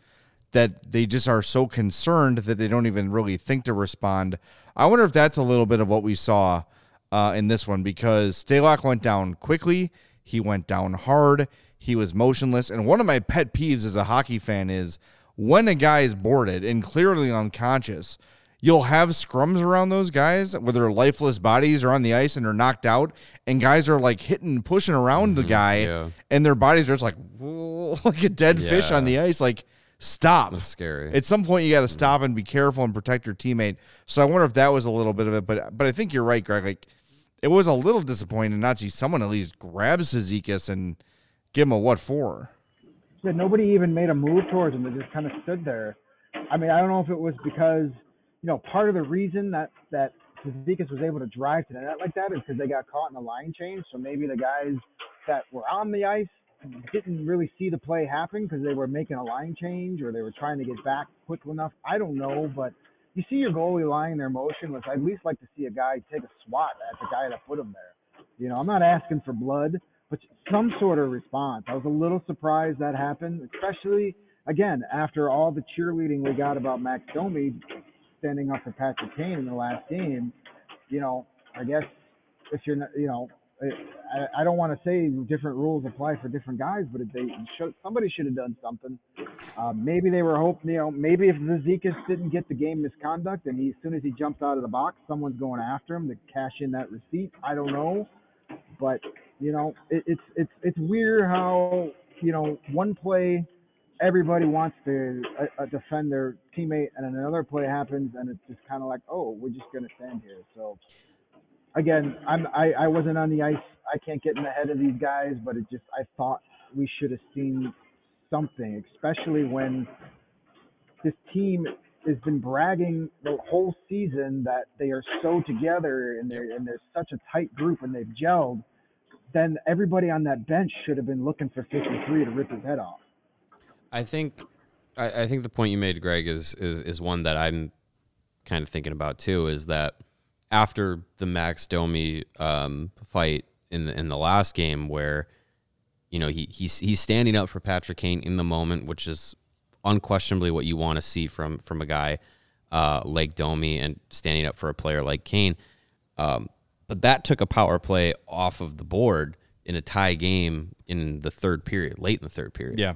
that they just are so concerned that they don't even really think to respond. I wonder if that's a little bit of what we saw uh, in this one because Stalock went down quickly. He went down hard. He was motionless. And one of my pet peeves as a hockey fan is when a guy is boarded and clearly unconscious, you'll have scrums around those guys where their lifeless bodies are on the ice and they're knocked out, and guys are like hitting, pushing around mm-hmm, the guy, yeah. and their bodies are just like like a dead yeah. fish on the ice. Like stop. That's scary. At some point, you got to stop and be careful and protect your teammate. So I wonder if that was a little bit of it, but but I think you're right, Greg. Like it was a little disappointing not to see someone at least grab Cizikas and give him a what for. Yeah, nobody even made a move towards him. They just kind of stood there. I mean, I don't know if it was because you know part of the reason that that Cizikas was able to drive to the net like that is because they got caught in the line change. So maybe the guys that were on the ice didn't really see the play happen because they were making a line change or they were trying to get back quick enough. I don't know, but you see your goalie lying there motionless. I'd at least like to see a guy take a swat at the guy that put him there. You know, I'm not asking for blood, some sort of response. I was a little surprised that happened, especially again after all the cheerleading we got about Max Domi standing up for Patrick Kane in the last game. You know, I guess if you're not, you know, I, I don't want to say different rules apply for different guys, but if they should, somebody should have done something. Uh, maybe they were hoping, you know, maybe if Cizikas didn't get the game misconduct and he, as soon as he jumped out of the box, someone's going after him to cash in that receipt. I don't know, but you know, it, it's it's it's weird how you know one play everybody wants to uh, uh defend their teammate, and another play happens, and it's just kind of like, oh, we're just gonna stand here. So again, I'm I, I wasn't on the ice. I can't get in the head of these guys, but it just I thought we should have seen something, especially when this team has been bragging the whole season that they are so together and they're and they're such a tight group and they've gelled. Then everybody on that bench should have been looking for 53 to rip his head off. I think I, I think the point you made, Greg, is is is one that I'm kind of thinking about too is that after the Max Domi um, fight in the in the last game, where you know he he's he's standing up for Patrick Kane in the moment, which is unquestionably what you want to see from from a guy uh, like Domi and standing up for a player like Kane. Um, but that took a power play off of the board in a tie game in the third period, late in the third period. Yeah.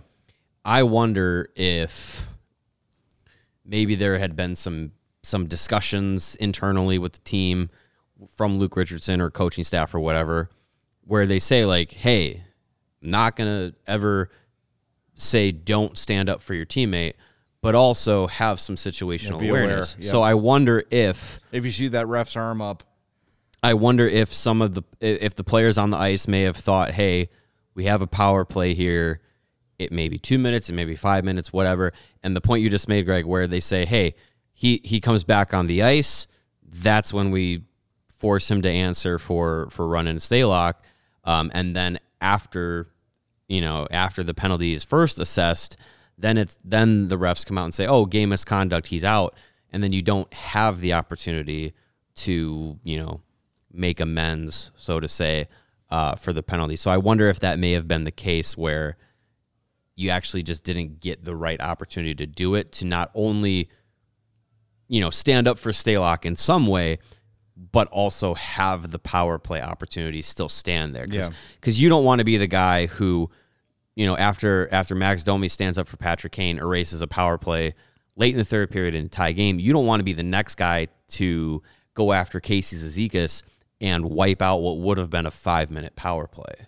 I wonder if maybe there had been some some discussions internally with the team from Luke Richardson or coaching staff or whatever, where they say like, "Hey, I'm not gonna ever say don't stand up for your teammate." But also have some situational Yeah, awareness. aware, yeah. So I wonder if If you see that ref's arm up, I wonder if some of the if the players on the ice may have thought, "Hey, we have a power play here. It may be two minutes, it may be five minutes, whatever." And the point you just made, Greg, where they say, "Hey, he he comes back on the ice. That's when we force him to answer for for run and Stalock." Um, and then after, you know, after the penalty is first assessed, then it's then the refs come out and say, "Oh, game misconduct, he's out," and then you don't have the opportunity to, you know, make amends, so to say, uh, for the penalty. So I wonder if that may have been the case where you actually just didn't get the right opportunity to do it to not only, you know, stand up for Stalock in some way, but also have the power play opportunity still stand there. Yeah. Because you don't want to be the guy who, you know, after after Max Domi stands up for Patrick Kane, erases a power play late in the third period in a tie game. You don't want to be the next guy to go after Casey Cizikas and wipe out what would have been a five minute power play,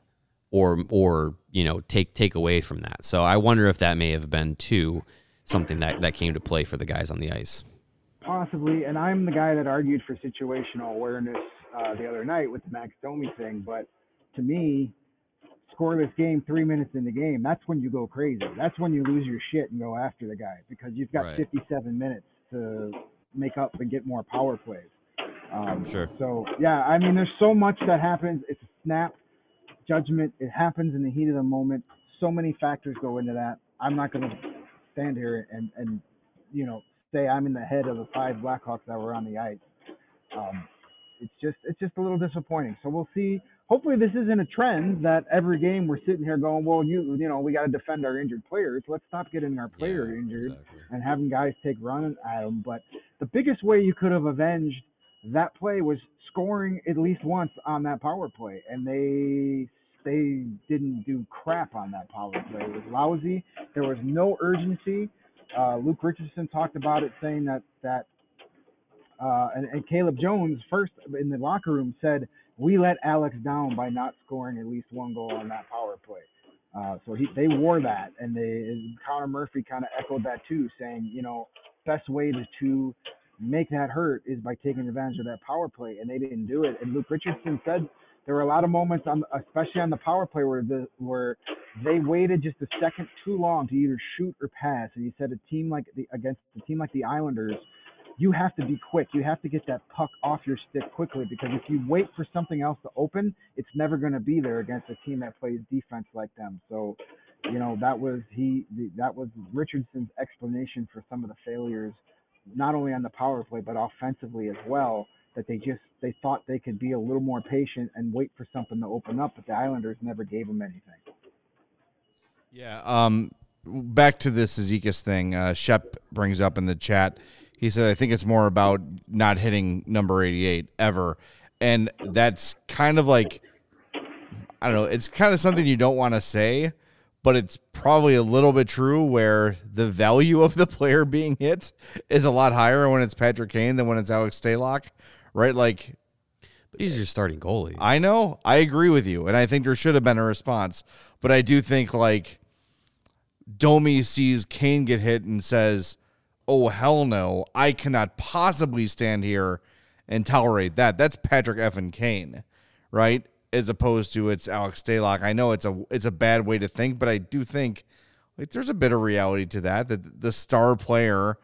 or or you know take take away from that. So I wonder if that may have been too something that that came to play for the guys on the ice. Possibly, and I'm the guy that argued for situational awareness uh, the other night with the Max Domi thing. But to me, scoreless game, three minutes in the game, that's when you go crazy. That's when you lose your shit and go after the guy because you've got Right. 57 minutes to make up and get more power plays. Um, Sure. So yeah, I mean, there's so much that happens. It's a snap judgment. It happens in the heat of the moment. So many factors go into that. I'm not going to stand here and and you know say I'm in the head of the five Blackhawks that were on the ice. Um, it's just it's just a little disappointing. So we'll see. Hopefully this isn't a trend that every game we're sitting here going, well, you you know we got to defend our injured players. Let's stop getting our player Yeah, injured exactly. and having guys take run at them. But the biggest way you could have avenged that play was scoring at least once on that power play, and they they didn't do crap on that power play. It was lousy. There was no urgency. Uh, Luke Richardson talked about it, saying that that uh, and, and Caleb Jones first in the locker room said we let Alex down by not scoring at least one goal on that power play. Uh, so he they wore that, and they Connor Murphy kind of echoed that too, saying you know best way to to make that hurt is by taking advantage of that power play, and they didn't do it. And Luke Richardson said there were a lot of moments on, especially on the power play, where the where they waited just a second too long to either shoot or pass. And he said a team like the against a team like the Islanders, you have to be quick. You have to get that puck off your stick quickly because if you wait for something else to open, it's never going to be there against a team that plays defense like them. So, you know, that was he that was Richardson's explanation for some of the failures not only on the power play but offensively as well that they just they thought they could be a little more patient and wait for something to open up but the Islanders never gave them anything. Yeah. Um, back to this Cizikas thing. Uh, Shep brings up in the chat. He said, "I think it's more about not hitting number eighty-eight ever," and that's kind of like, I don't know. It's kind of something you don't want to say, but it's probably a little bit true. Where the value of the player being hit is a lot higher when it's Patrick Kane than when it's Alex Stalock, right? Like But he's your starting goalie. I know. I agree with you. And I think there should have been a response. But I do think like Domi sees Kane get hit and says, Oh hell no. I cannot possibly stand here and tolerate that. That's Patrick Effin Kane, right? As opposed to it's Alex Stalock. I know it's a it's a bad way to think, but I do think like there's a bit of reality to that. That the star player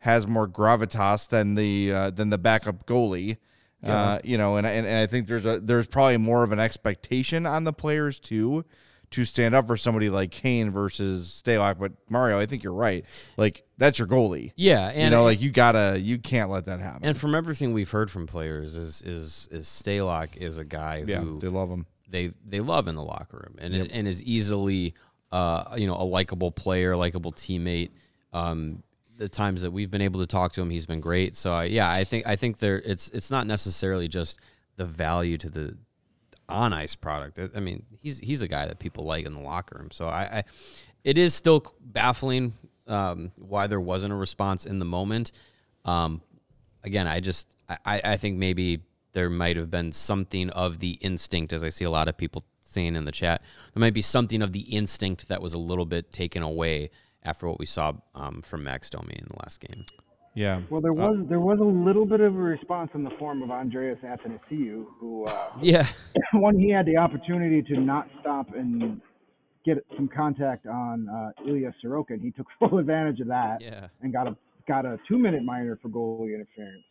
has more gravitas than the uh, than the backup goalie. Uh, you know, and, and and I think there's a there's probably more of an expectation on the players too to stand up for somebody like Kane versus Stalock. But Mario, I think you're right. Like that's your goalie. Yeah, and you know, like you gotta, you can't let that happen. And from everything we've heard from players, is is is Stalock is a guy yeah, who they love him. They they love in the locker room, and yep. and is easily, uh, you know, a likable player, likable teammate. Um, the times that we've been able to talk to him, he's been great. So uh, yeah, I think I think there it's it's not necessarily just the value to the on ice product. I mean, he's he's a guy that people like in the locker room. So I, I it is still baffling um, why there wasn't a response in the moment. Um, again, I just I, I think maybe there might have been something of the instinct, as I see a lot of people saying in the chat. There might be something of the instinct that was a little bit taken away after what we saw um, from Max Domi in the last game. Yeah. Well, there was uh, there was a little bit of a response in the form of Andreas Athanasiou, who uh, yeah, when he had the opportunity to not stop and get some contact on uh, Ilya Sorokin, he took full advantage of that yeah. and got a got a two minute minor for goalie interference.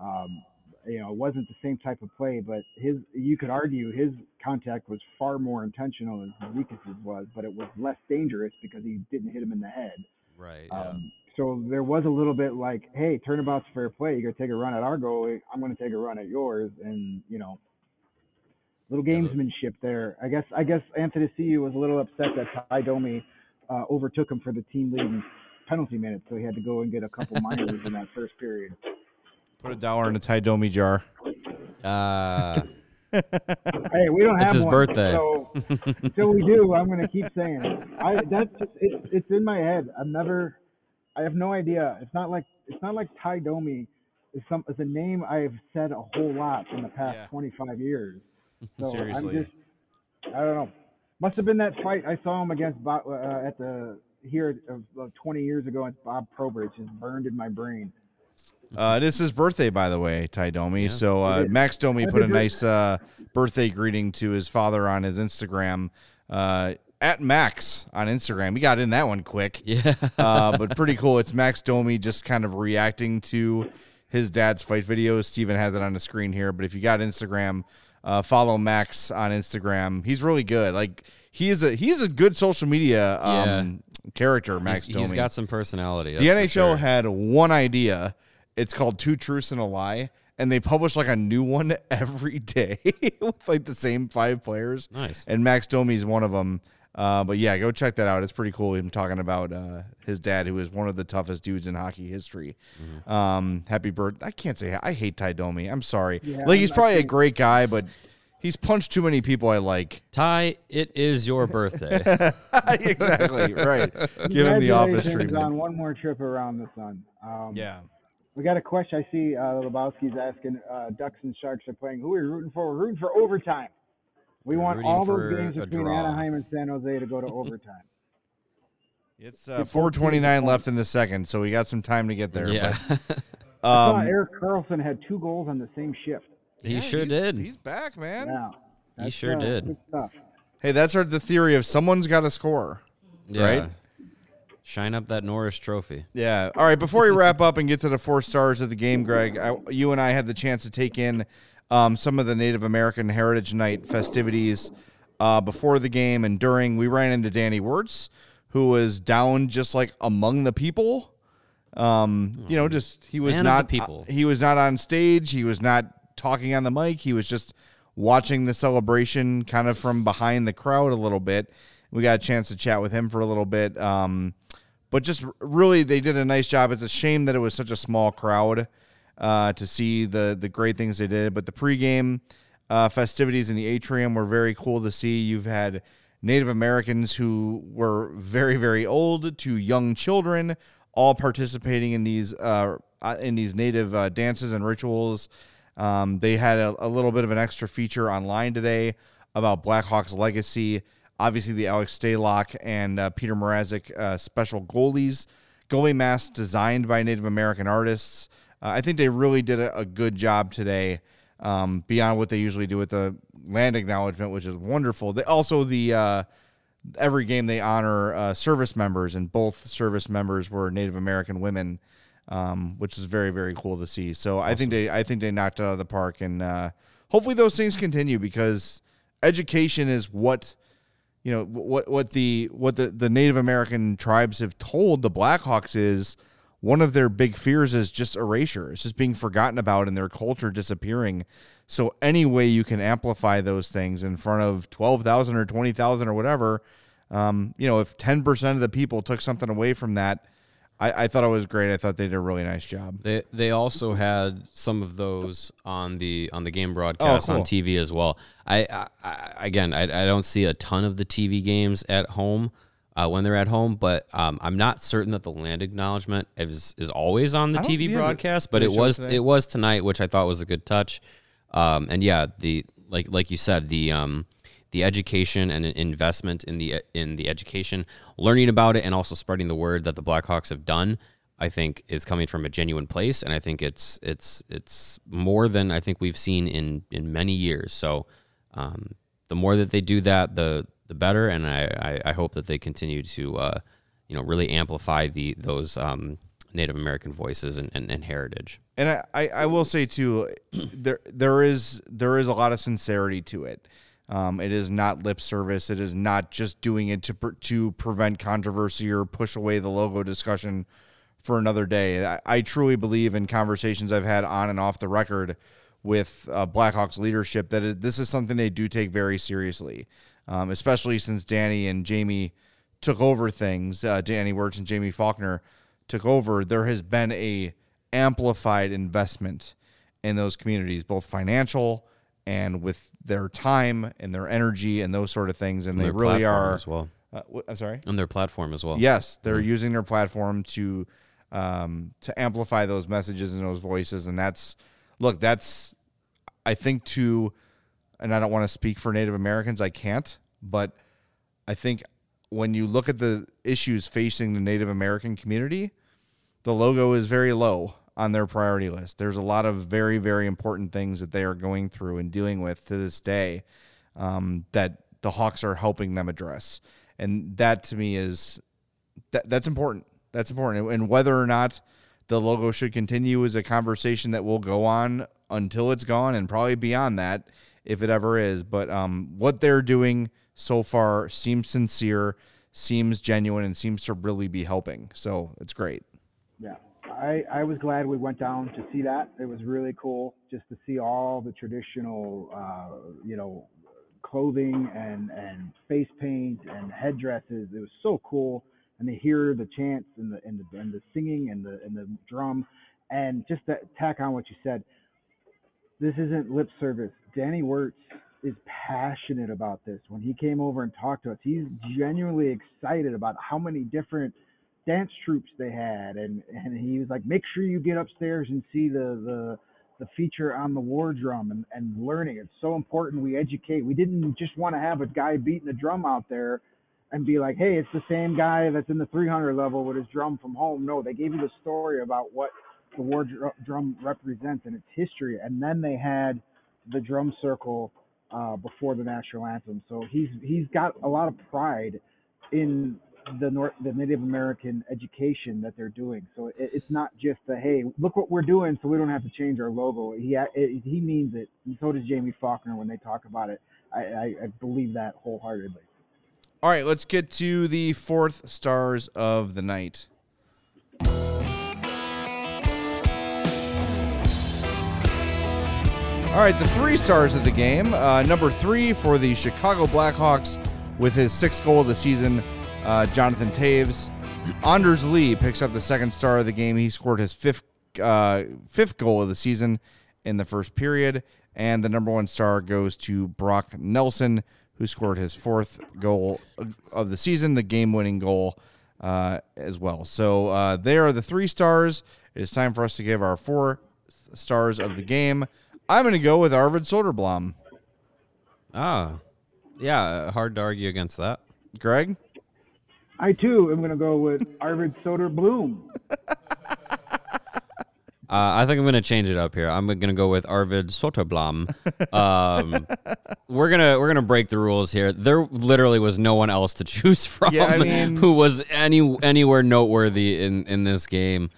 Um, you know, it wasn't the same type of play, but his you could argue his contact was far more intentional than Cizikas' was, but it was less dangerous because he didn't hit him in the head. Right. Um, so there was a little bit like, hey, turnabout's fair play. You're gonna take a run at our goalie. I'm gonna take a run at yours, and you know, little gamesmanship there. I guess I guess Athanasiou was a little upset that Ty Domi uh, overtook him for the team leading penalty minutes, so he had to go and get a couple minors in that first period. Put a dollar in a Ty Domi jar. Uh, hey, we don't have it's his one, birthday. So until we do, I'm going to keep saying it. I that's just it, it's in my head. I've never, I have no idea. It's not like it's not like Ty Domi is some is a name I've said a whole lot in the past yeah. 25 years. So Seriously. I'm just, I don't know. Must have been that fight I saw him against Bob, uh, at the here uh, 20 years ago at Bob Probert. It's just burned in my brain. Uh, it is his birthday, by the way, Ty Domi. Yeah. So uh, Max Domi put a nice uh, birthday greeting to his father on his Instagram. At Max on Instagram. We got in that one quick. Yeah. uh, but pretty cool. It's Max Domi just kind of reacting to his dad's fight videos. Steven has it on the screen here. But if you got Instagram, uh, follow Max on Instagram. He's really good. Like he is a he's a good social media um, yeah. character, Max he's, Domi. He's got some personality. The NHL sure. had one idea it's called Two Truths and a Lie, and they publish like a new one every day with like the same five players. Nice. And Max Domi is one of them. Uh, but yeah, go check that out. It's pretty cool. Him talking about uh, his dad, who is one of the toughest dudes in hockey history. Mm-hmm. Um, happy birthday! I can't say I hate Ty Domi. I'm sorry. Yeah, like he's probably a great guy, but he's punched too many people I like. Ty, it is your birthday. exactly right. Give him the office treatment. On one more trip around the sun. Um, yeah. We got a question. I see uh, Lebowski's asking uh, Ducks and Sharks are playing. Who are you rooting for? We're rooting for overtime. We We're want all those games between Anaheim and San Jose to go to overtime. It's uh, 429 left in the second, so we got some time to get there. Yeah. But, um, Erik Karlsson had two goals on the same shift. He yeah, sure he's, did. He's back, man. Yeah. He sure uh, did. Hey, that's our, the theory of someone's got to score, yeah. right? Shine up that Norris Trophy. Yeah. All right. Before we wrap up and get to the four stars of the game, Greg, I, you and I had the chance to take in um, some of the Native American Heritage Night festivities uh, before the game and during. We ran into Danny Wirtz, who was down just like among the people. Um, you know, just he was Man not people. He was not on stage. He was not talking on the mic. He was just watching the celebration kind of from behind the crowd a little bit. We got a chance to chat with him for a little bit. Um, but just really, they did a nice job. It's a shame that it was such a small crowd uh, to see the the great things they did. But the pregame uh, festivities in the atrium were very cool to see. You've had Native Americans who were very very old to young children, all participating in these uh, uh in these native uh, dances and rituals. Um, they had a, a little bit of an extra feature online today about Blackhawks legacy obviously the Alex Stalock and uh, Petr Mrazek uh, special goalies, goalie masks designed by Native American artists. Uh, I think they really did a, a good job today, um, beyond what they usually do with the land acknowledgement, which is wonderful. They also the uh, every game they honor uh, service members, and both service members were Native American women, um, which is very very cool to see. So awesome. I think they I think they knocked it out of the park, and uh, hopefully those things continue because education is what you know what what the what the, the Native American tribes have told the Blackhawks is one of their big fears is just erasure. It's just being forgotten about and their culture disappearing. So any way you can amplify those things in front of twelve thousand or twenty thousand or whatever, um, you know, if ten percent of the people took something away from that, I, I, thought it was great. I thought they did a really nice job. They they also had some of those on the on the game broadcast oh, cool. on TV as well. I, I, I again I, I don't see a ton of the TV games at home uh, when they're at home, but um, I'm not certain that the land acknowledgement is is always on the TV broadcast. But it was it was tonight, which I thought was a good touch. Um, and yeah, the like like you said the um, the education and investment in the in the education, learning about it, and also spreading the word that the Blackhawks have done. I think is coming from a genuine place, and I think it's it's it's more than I think we've seen in in many years. So, um, the more that they do that, the the better, and I, I, I hope that they continue to uh, you know really amplify the those um, Native American voices and, and, and heritage. And I, I, I, will say too, there there is there is a lot of sincerity to it. Um, it is not lip service. It is not just doing it to to prevent controversy or push away the logo discussion for another day. I, I truly believe in conversations I've had on and off the record with uh, Blackhawks leadership that it, this is something they do take very seriously, um, especially since Danny and Jaime took over things. Uh, Danny Wirtz and Jaime Faulkner took over. There has been a amplified investment in those communities, both financial and with their time and their energy and those sort of things. And, and they really are as well. Uh, I'm sorry. On their platform as well. Yes, they're mm-hmm. using their platform to um, to amplify those messages and those voices. And that's look, that's I think to, and I don't want to speak for Native Americans. I can't, but I think when you look at the issues facing the Native American community, the logo is very low on their priority list. There's a lot of very, very important things that they are going through and dealing with to this day um, that the Hawks are helping them address. And that to me is that that's important. That's important. And whether or not the logo should continue is a conversation that will go on until it's gone and probably beyond that if it ever is. But um, what they're doing so far seems sincere, seems genuine, and seems to really be helping. So it's great. Yeah. I, I was glad we went down to see that. It was really cool just to see all the traditional, uh, you know, clothing and, and face paint and headdresses. It was so cool. And to hear the chants and the, and the, and the singing and the, and the drum. And just to tack on what you said, this isn't lip service. Danny Wirtz is passionate about this. When he came over and talked to us, he's genuinely excited about how many different – dance troops they had, and and he was like, make sure you get upstairs and see the the the feature on the war drum and, and learning. It's so important we educate. We didn't just want to have a guy beating a drum out there and be like, hey, it's the same guy that's in the 300 level with his drum from home. No, they gave you the story about what the war drum represents and its history, and then they had the drum circle uh, before the national anthem. So he's he's got a lot of pride in the North, the Native American education that they're doing. So it, it's not just the hey, look what we're doing, so we don't have to change our logo. He it, he means it, and so does Jaime Faulkner when they talk about it. I, I, I believe that wholeheartedly. All right, let's get to the fourth stars of the night. All right, the three stars of the game. Uh, number three for the Chicago Blackhawks with his sixth goal of the season uh, Jonathan Toews. Anders Lee picks up the second star of the game. He scored his fifth uh, fifth goal of the season in the first period, and the number one star goes to Brock Nelson, who scored his fourth goal of the season, the game-winning goal uh, as well. So uh, they are the three stars. It is time for us to give our four stars of the game. I'm going to go with Arvid Soderblom. Ah, yeah, hard to argue against that. Greg? I too am going to go with Arvid Soderblom. Uh, I think I'm going to change it up here. I'm going to go with Arvid Soderblom. Um, we're gonna we're gonna break the rules here. There literally was no one else to choose from yeah, I mean, who was any anywhere noteworthy in in this game.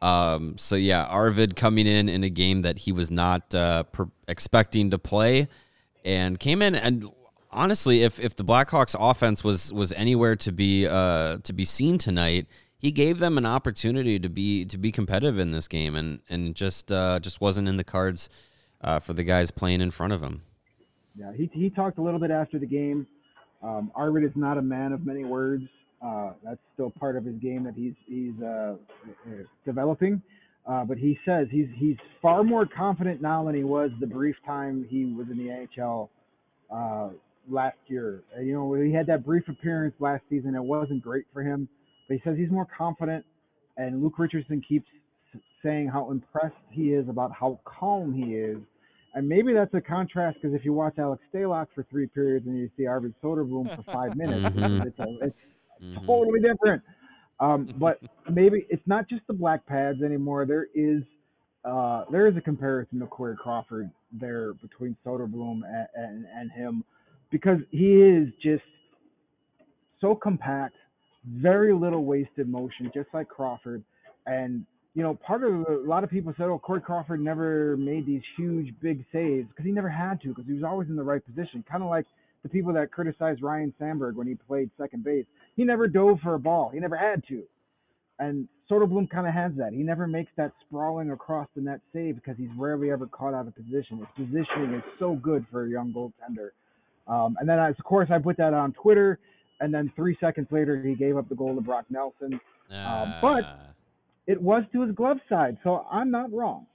Um, so yeah, Arvid coming in in a game that he was not uh, per- expecting to play, and came in and honestly, if if the Blackhawks offense was was anywhere to be uh to be seen tonight, he gave them an opportunity to be to be competitive in this game, and and just uh, just wasn't in the cards uh, for the guys playing in front of him. Yeah, he he talked a little bit after the game. Um, Arvid is not a man of many words. Uh, that's still part of his game that he's he's uh, developing. Uh, but he says he's he's far more confident now than he was the brief time he was in the NHL uh, last year. You know, he had that brief appearance last season. It wasn't great for him, but he says he's more confident. And Luke Richardson keeps saying how impressed he is about how calm he is. And maybe that's a contrast because if you watch Alex Stalock for three periods and you see Arvid Soderblom for five minutes, mm-hmm. it's, a, it's mm-hmm. totally different. Um, but maybe it's not just the black pads anymore. There is uh, there is a comparison to Corey Crawford there between Soderblom and, and, and him because he is just so compact, very little wasted motion, just like Crawford. And you know, part of a lot of people said, "Oh, Corey Crawford never made these huge, big saves because he never had to because he was always in the right position." Kind of like the people that criticized Ryne Sandberg when he played second base. He never dove for a ball. He never had to. And Soderblom kind of has that. He never makes that sprawling across the net save because he's rarely ever caught out of position. His positioning is so good for a young goaltender. Um, and then, as, of course, I put that on Twitter. And then three seconds later, he gave up the goal to Brock Nelson. Uh. Um, but ah. it was to his glove side, so I'm not wrong.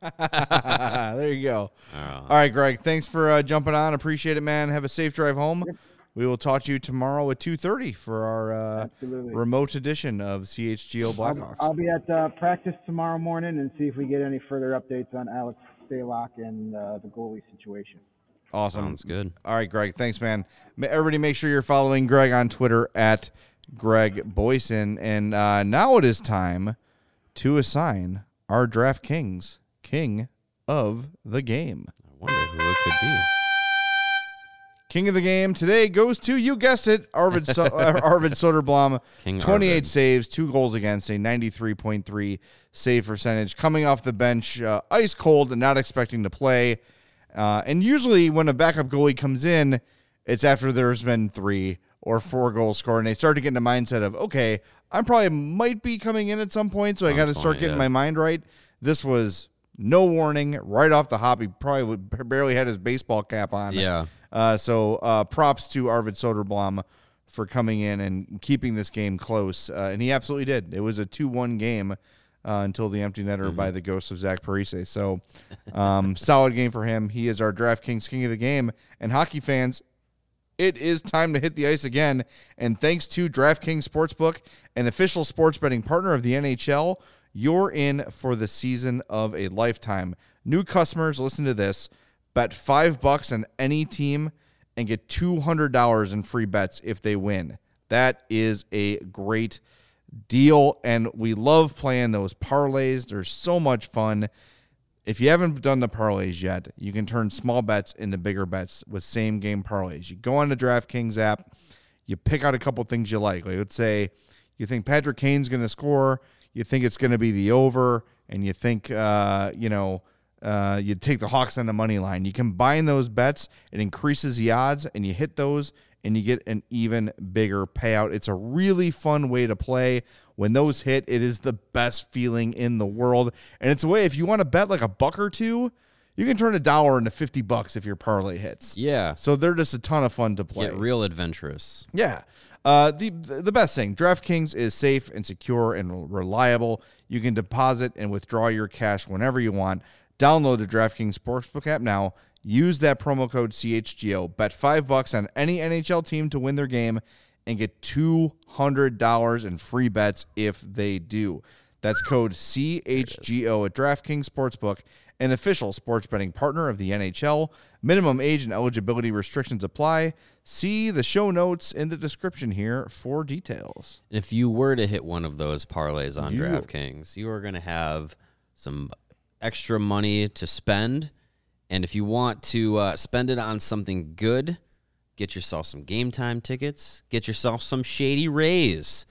there you go. All right, Greg. Thanks for uh, jumping on. Appreciate it, man. Have a safe drive home. Yep. We will talk to you tomorrow at two thirty for our uh, remote edition of CHGO Blackhawks. I'll, I'll be at uh, practice tomorrow morning and see if we get any further updates on Alex Stalock and uh, the goalie situation. Awesome. Sounds good. All right, Greg. Thanks, man. Everybody, make sure you're following Greg on Twitter at Greg Boysen. And uh, now it is time to assign our DraftKings king of the game. I wonder who it could be. King of the game today goes to you guessed it, Arvid so- uh, Arvid Soderblom. King 28 Arvid. saves, two goals against, a 93.3 save percentage. Coming off the bench, uh, ice cold and not expecting to play. Uh, and usually, when a backup goalie comes in, it's after there's been three or four goals scored, and they start to get in the mindset of, okay, I'm probably might be coming in at some point, so I got to start getting yeah. my mind right. This was no warning, right off the hop. He probably barely had his baseball cap on. Yeah. Uh, so uh, props to Arvid Soderblom for coming in and keeping this game close, uh, and he absolutely did. It was a two-one game uh, until the empty netter mm-hmm. by the ghost of Zach Parise. So um, solid game for him. He is our DraftKings king of the game, and hockey fans. It is time to hit the ice again. And thanks to DraftKings Sportsbook, an official sports betting partner of the NHL, you're in for the season of a lifetime. New customers, listen to this. Bet five bucks on any team and get $200 in free bets if they win. That is a great deal. And we love playing those parlays. They're so much fun. If you haven't done the parlays yet, you can turn small bets into bigger bets with same game parlays. You go on the DraftKings app, you pick out a couple things you like. Like let's say you think Patrick Kane's going to score you think it's going to be the over, and you think, uh, you know, uh, you take the Hawks on the money line. You combine those bets, it increases the odds, and you hit those, and you get an even bigger payout. It's a really fun way to play. When those hit, it is the best feeling in the world. And it's a way, if you want to bet like a buck or two, you can turn a dollar into 50 bucks if your parlay hits. Yeah. So they're just a ton of fun to play. Get real adventurous. Yeah. Uh, the the best thing, DraftKings is safe and secure and reliable. You can deposit and withdraw your cash whenever you want. Download the DraftKings Sportsbook app now. Use that promo code CHGO. Bet five bucks on any NHL team to win their game, and get two hundred dollars in free bets if they do. That's code CHGO at DraftKings Sportsbook an official sports betting partner of the NHL. Minimum age and eligibility restrictions apply. See the show notes in the description here for details. If you were to hit one of those parlays on you. DraftKings, you are going to have some extra money to spend. And if you want to uh, spend it on something good, get yourself some game time tickets, get yourself some Shady Rays.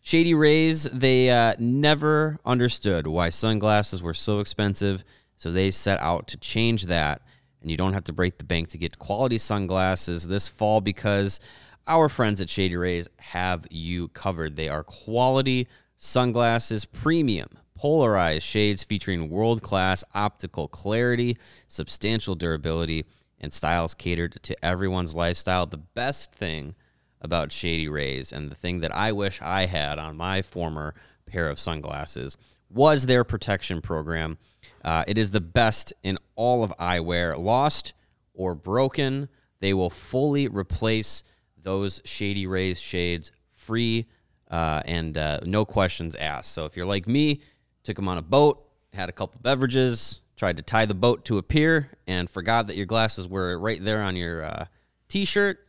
Shady Rays, they uh, never understood why sunglasses were so expensive so they set out to change that. And you don't have to break the bank to get quality sunglasses this fall because our friends at Shady Rays have you covered. They are quality sunglasses, premium, polarized shades featuring world class optical clarity, substantial durability, and styles catered to everyone's lifestyle. The best thing about Shady Rays, and the thing that I wish I had on my former pair of sunglasses, was their protection program. Uh, it is the best in all of eyewear. Lost or broken, they will fully replace those Shady Rays shades free uh, and uh, no questions asked. So if you're like me, took them on a boat, had a couple beverages, tried to tie the boat to a pier, and forgot that your glasses were right there on your uh, t shirt,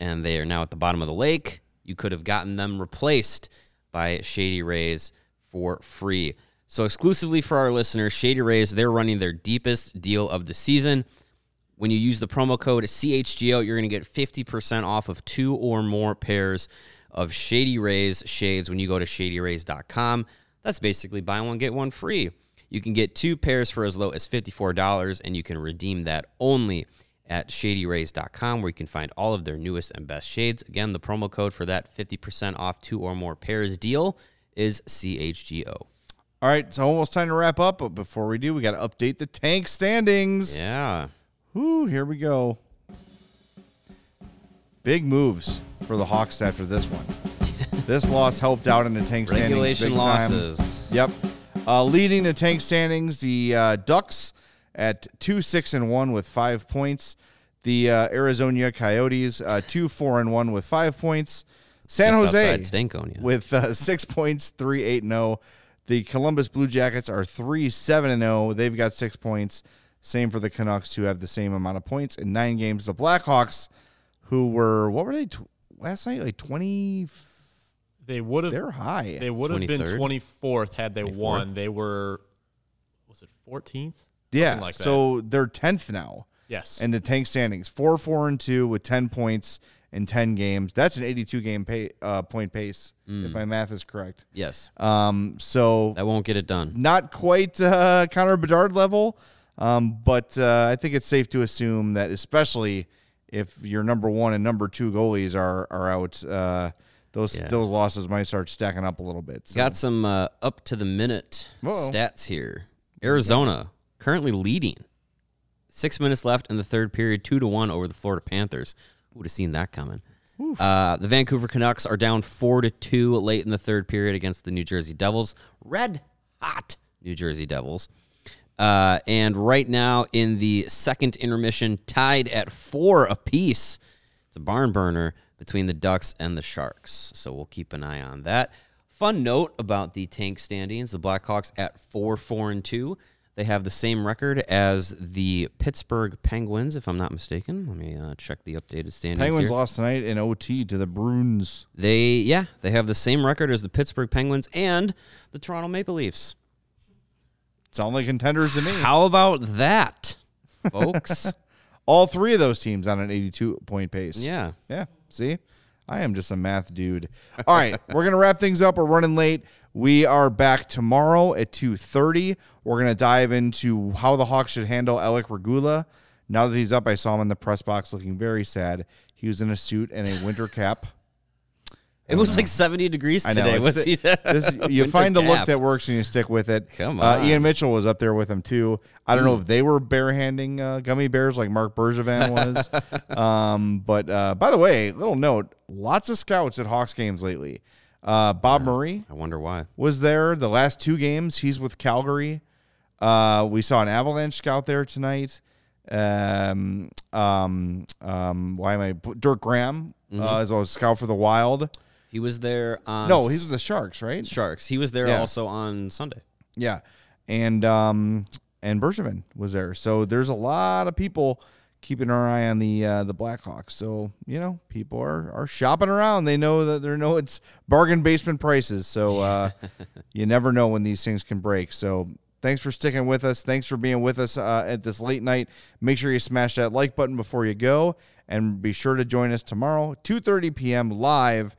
and they are now at the bottom of the lake, you could have gotten them replaced by Shady Rays for free. So, exclusively for our listeners, Shady Rays, they're running their deepest deal of the season. When you use the promo code CHGO, you're going to get 50% off of two or more pairs of Shady Rays shades when you go to shadyrays.com. That's basically buy one, get one free. You can get two pairs for as low as $54, and you can redeem that only at shadyrays.com, where you can find all of their newest and best shades. Again, the promo code for that 50% off two or more pairs deal is CHGO. All right, it's almost time to wrap up, but before we do, we got to update the tank standings. Yeah. Whoo, here we go. Big moves for the Hawks after this one. this loss helped out in the tank standings. Regulation big time. losses. Yep. Uh, leading the tank standings, the uh, Ducks at two six and one with five points. The uh, Arizona Coyotes uh, two four and one with five points. San Just Jose with uh, six points, three eight zero. The Columbus Blue Jackets are three seven and zero. They've got six points. Same for the Canucks, who have the same amount of points in nine games. The Blackhawks, who were what were they tw- last night? Like twenty. They would have. They're high. They would have been twenty fourth had they 24th? won. They were. Was it fourteenth? yeah. like that. so they're tenth now. Yes. And the tank standings. Four, four, and two with ten points in ten games. That's an eighty-two game pay, uh, point pace, if my math is correct. yes. Um, so That won't get it done. not quite uh, Connor Bedard level, um, but uh, I think it's safe to assume that, especially if your number one and number two goalies are are out, uh, those Yeah. those losses might start stacking up a little bit. So. Got some uh, up to the minute Uh-oh. stats here. Arizona currently leading. Six minutes left in the third period, two to one over the Florida Panthers. Who would have seen that coming? Uh, the Vancouver Canucks are down four to two late in the third period against the New Jersey Devils. Red hot New Jersey Devils. Uh, and right now in the second intermission, tied at four apiece. It's a barn burner between the Ducks and the Sharks. So we'll keep an eye on that. Fun note about the tank standings: the Blackhawks at four, four, and two. They have the same record as the Pittsburgh Penguins, if I'm not mistaken. Let me uh, check the updated standings. Penguins here. lost tonight in OT to the Bruins. They yeah, they have the same record as the Pittsburgh Penguins and the Toronto Maple Leafs. Sound like contenders to me. How about that, folks? All three of those teams on an 82 point pace. yeah. Yeah. See, I am just a math dude. All right, we're gonna wrap things up. We're running late. We are back tomorrow at two thirty. We're gonna dive into how the Hawks should handle Alec Regula. Now that he's up, I saw him in the press box looking very sad. He was in a suit and a winter cap. It was like 70 degrees know. today. What's he this- you find a look that works and you stick with it. Come Uh, on. Ian Mitchell was up there with him too. I don't know if they were barehanding uh, gummy bears like Marc Bergevin was. um, but uh, by the way, little note: lots of scouts at Hawks games lately. Uh, Bob Murray I wonder why. was there the last two games. He's with Calgary. Uh, we saw an Avalanche scout there tonight. Um, um, um, why am I? Dirk Graham Mm-hmm. uh, is a scout for the Wild. He was there on No, he's with the Sharks, right? Sharks. He was there Yeah. also on Sunday. Yeah, and um, and Bergevin was there. So there's a lot of people keeping our eye on the uh, the Blackhawks. So you know, people are are shopping around. They know that they know it's bargain basement prices. So uh, you never know when these things can break. So. Thanks for sticking with us. Thanks for being with us uh, at this late night. Make sure you smash that like button before you go, and be sure to join us tomorrow, 2:30 p.m. live,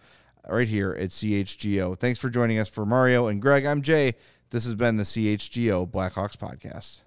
right here at CHGO. Thanks for joining us for Mario and Greg. I'm Jay. This has been the CHGO Blackhawks podcast.